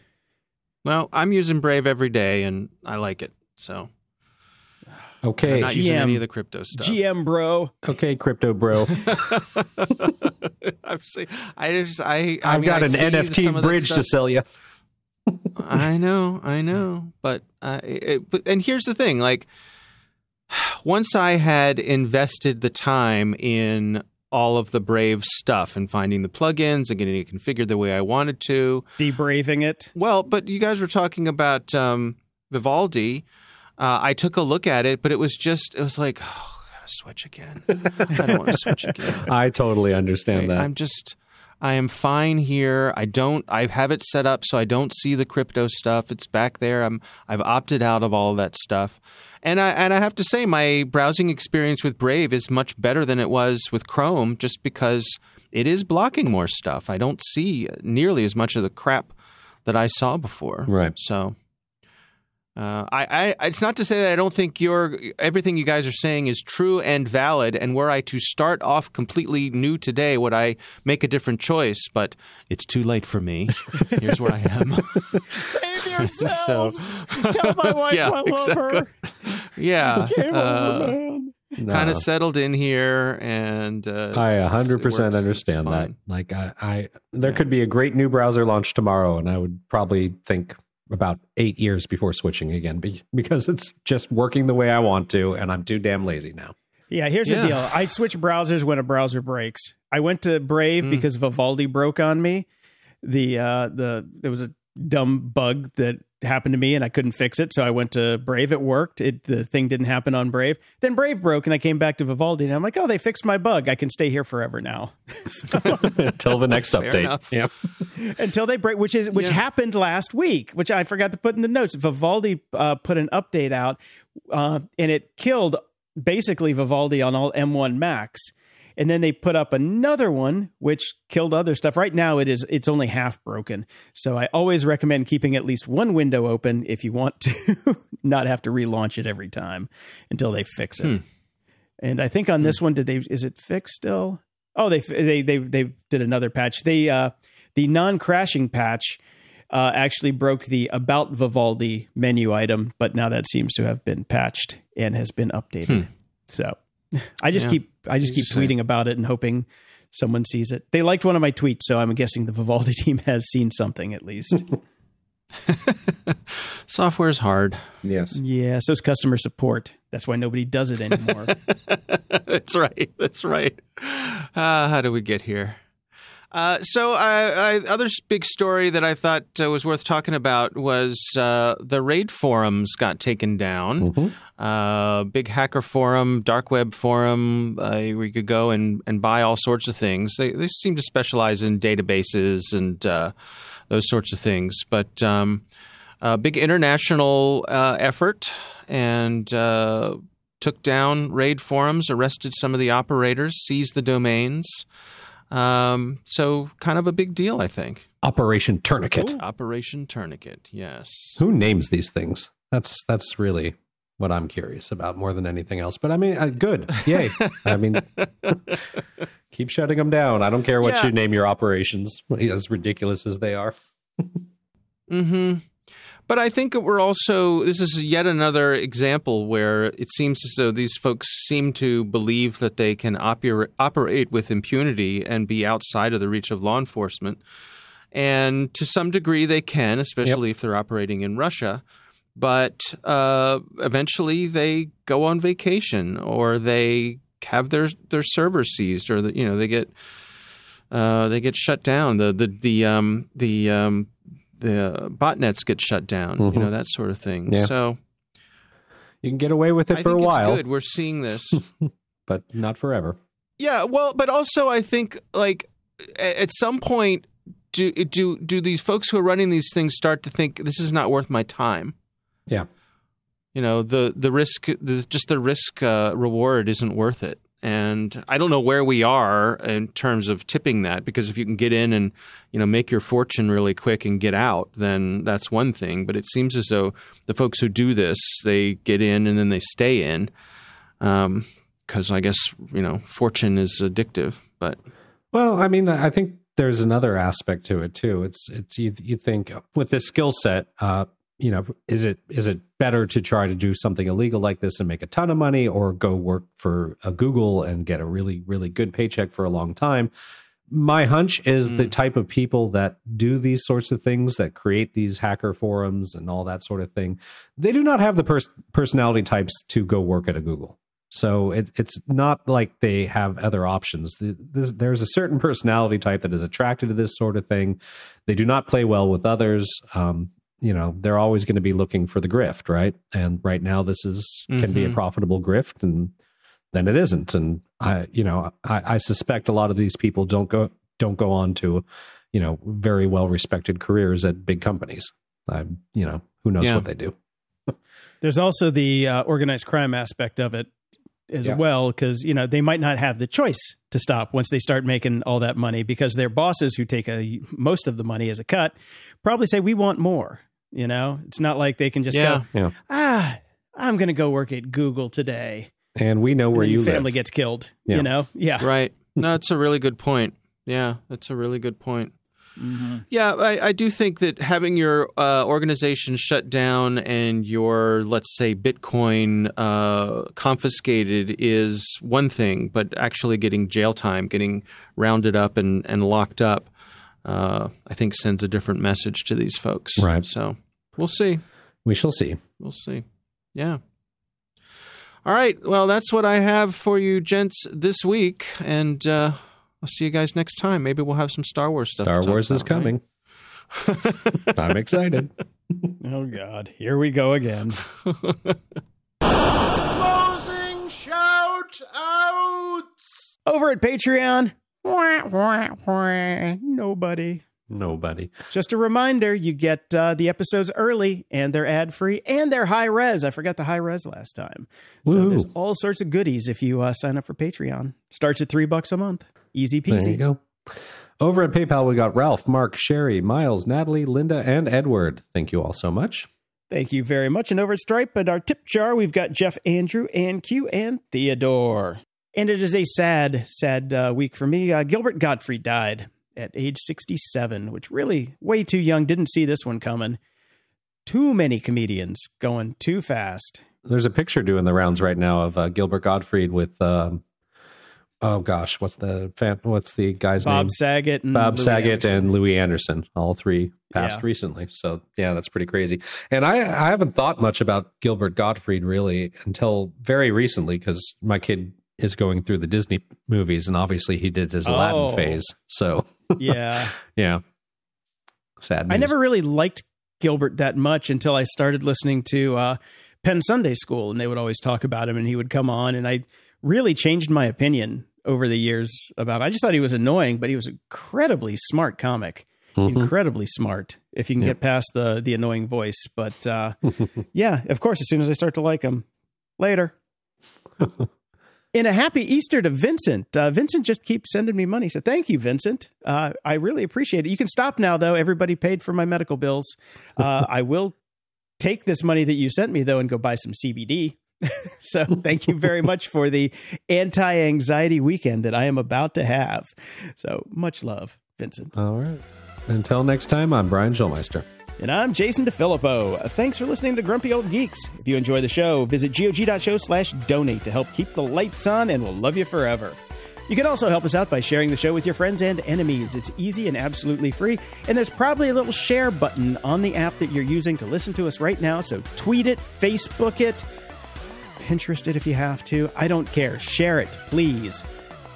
Well, I'm using Brave every day, and I like it. So Okay. I'm not using GM. any of the crypto stuff. GM bro, Okay, crypto bro. I've saying, I just I I I've mean, got I an NFT bridge to sell you. I know, I know, but uh, it, but and here's the thing: like, once I had invested the time in all of the Brave stuff and finding the plugins and getting it configured the way I wanted to, debraving it. well, but you guys were talking about um, Vivaldi. Uh, I took a look at it, but it was just it was like, oh, I gotta switch again. I don't want to switch again. I totally understand that. I'm just I am fine here. I don't I have it set up so I don't see the crypto stuff. It's back there. I'm I've opted out of all of that stuff. And I and I have to say my browsing experience with Brave is much better than it was with Chrome just because it is blocking more stuff. I don't see nearly as much of the crap that I saw before. Right. So uh, I, I, it's not to say that I don't think your everything you guys are saying is true and valid. And were I to start off completely new today, would I make a different choice? But it's too late for me. Here's where I am. Save yourselves. Tell my wife Yeah, I love her. yeah, Game over, man. No. kind of settled in here, and uh, I 100% it works. It's understand that. Like I, I there Yeah. could be a great new browser launch tomorrow and I would probably think about 8 years before switching again because it's just working the way I want to and I'm too damn lazy now. Yeah, here's Yeah. the deal. I switch browsers when a browser breaks. I went to Brave Mm. because Vivaldi broke on me. The uh the there was a dumb bug that happened to me and I couldn't fix it. So I went to Brave. It worked. It, the thing didn't happen on Brave. Then Brave broke and I came back to Vivaldi and I'm like, oh, they fixed my bug. I can stay here forever now. Until the next update. enough. Yeah. Until they break, which is which Yeah. happened last week, which I forgot to put in the notes. Vivaldi uh, put an update out uh, and it killed basically Vivaldi on all M1 Macs. And then they put up another one which killed other stuff. Right now it is it's only half broken. So I always recommend keeping at least one window open if you want to not have to relaunch it every time until they fix it. And I think on this one did they is it fixed still? Oh, they they they they did another patch. They uh the non-crashing patch uh, actually broke the about Vivaldi menu item, but now that seems to have been patched and has been updated. So I just Yeah. keep I just keep tweeting about it and hoping someone sees it. They liked one of my tweets, so I'm guessing the Vivaldi team has seen something at least. Software's hard. Yes. yeah, so is customer support. That's why nobody does it anymore. That's right. That's right. Uh, how do we get here? Uh, so, I, I, other big story that I thought uh, was worth talking about was uh, the RaidForums got taken down. Mhm. Uh, big hacker forum, dark web forum, uh, where you could go and, and buy all sorts of things. They, they seem to specialize in databases and uh, those sorts of things. But um, a big international uh, effort and uh, took down RaidForums, arrested some of the operators, seized the domains. Um, so, kind of a big deal, I think. Operation Tourniquet. Operation Tourniquet, yes. Who names these things? That's that's really what I'm curious about more than anything else. But I mean, uh, good, yay! I mean, keep shutting them down. I don't care what Yeah. you name your operations, as ridiculous as they are. hmm But I think we're also, this is yet another example where it seems as though these folks seem to believe that they can oper- operate with impunity and be outside of the reach of law enforcement. And to some degree, they can, especially if they're operating in Russia. But uh, eventually, they go on vacation or they have their, their servers seized or the, you know they get uh, they get shut down. The the the um the um the botnets get shut down. Mhm. You know that sort of thing. Yeah. So You can get away with it I for a while, good. We're seeing this. but not forever. yeah. Well, but also I think like at some point do do do these folks who are running these things start to think this is not worth my time. Yeah. You know the the risk, the, just the risk uh, reward isn't worth it. And I don't know where we are in terms of tipping that because if you can get in and you know make your fortune really quick and get out, then that's one thing. But it seems as though the folks who do this, they get in and then they stay in, because I guess you know fortune is addictive. But Well, I mean, I think there's another aspect to it too. It's it's you you think with this skill set, uh, you know, is it is it better to try to do something illegal like this and make a ton of money, or go work for a Google and get a really really good paycheck for a long time? My hunch is the type of people that do these sorts of things, that create these hacker forums and all that sort of thing, they do not have the pers- personality types to go work at a Google. So it, it's not like they have other options. The- this- there's a certain personality type that is attracted to this sort of thing. They do not play well with others. Um, you know, they're always going to be looking for the grift, right? And right now, this is can be a Mhm. profitable grift, and then it isn't. And I, you know, I, I suspect a lot of these people don't go don't go on to, you know, very well respected careers at big companies. I, you know, who knows Yeah. what they do. There's also the uh, organized crime aspect of it as Yeah. well, because you know they might not have the choice to stop once they start making all that money, because their bosses who take a most of the money as a cut probably say we want more. You know, it's not like they can just Yeah. go, ah, I'm going to go work at Google today. And we know where then you your family live. gets killed. Yeah. You know, yeah. right, no, that's a really good point. Yeah, that's a really good point. Yeah, I, I do think that having your uh, organization shut down and your, let's say, Bitcoin uh, confiscated is one thing, but actually getting jail time, getting rounded up and, and locked up, uh, I think sends a different message to these folks. Right. So we'll see. we shall see. We'll see. Yeah. All right. Well, that's what I have for you, gents, this week. And uh, I'll see you guys next time. Maybe we'll have some Star Wars stuff. to Star talk Wars is about, right? coming. I'm excited. oh God, here we go again. Closing shout outs. Over at Patreon, nobody. Nobody. Just a reminder, you get uh, the episodes early and they're ad free and they're high res. I forgot the high res last time. So there's all sorts of goodies if you uh, sign up for Patreon. Starts at three bucks a month. Easy peasy. There you go. Over at PayPal, we got Ralph, Mark, Sherry, Miles, Natalie, Linda, and Edward. Thank you all so much. Thank you very much. And over at Stripe, at our tip jar, we've got Jeff, Andrew, and Q, and Theodore. And it is a sad, sad uh, week for me. Uh, Gilbert Gottfried died at age 67, which really way too young. Didn't see this one coming. Too many comedians going too fast. There's a picture doing the rounds right now of uh, Gilbert Gottfried with, um, oh gosh, what's the fam- what's the guy's Bob name? Saget and Bob Louie Saget Anderson. and Louie Anderson, all three passed Yeah. recently. So yeah, that's pretty crazy. And I, I haven't thought much about Gilbert Gottfried really until very recently because my kid is going through the Disney movies, and obviously he did his Oh. Aladdin phase. So yeah. yeah, sad. I never really liked Gilbert that much until I started listening to uh, Penn Sunday School, and they would always talk about him, and he would come on, and I really changed my opinion over the years about. I just thought he was annoying, but he was an incredibly smart comic, Mhm. incredibly smart. If you can Yeah. get past the the annoying voice, but uh, yeah, of course, as soon as I start to like him, later. In a happy Easter to Vincent. Uh, Vincent just keeps sending me money. So thank you, Vincent. Uh, I really appreciate it. You can stop now, though. Everybody paid for my medical bills. Uh, I will take this money that you sent me, though, and go buy some CBD. so thank you very much for the anti anxiety weekend that I am about to have. So much love, Vincent. All right. Until next time, I'm Brian Schulmeister. And I'm Jason DeFillippo. Thanks for listening to Grumpy Old Geeks. If you enjoy the show, visit gog.show slash donate to help keep the lights on, and we'll love you forever. You can also help us out by sharing the show with your friends and enemies. It's easy and absolutely free, and there's probably a little share button on the app that you're using to listen to us right now, so tweet it, Facebook it, Pinterest it if you have to. I don't care. Share it, please.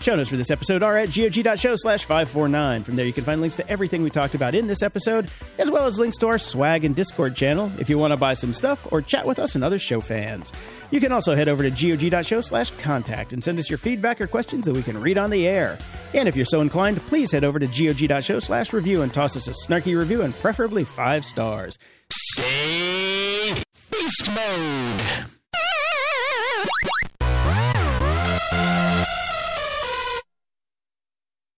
Show notes for this episode are at gog.show slash 549. From there, you can find links to everything we talked about in this episode, as well as links to our swag and Discord channel if you want to buy some stuff or chat with us and other show fans. You can also head over to gog.show slash contact and send us your feedback or questions that we can read on the air. And if you're so inclined, please head over to gog.show slash review and toss us a snarky review and preferably five stars. Stay beast mode.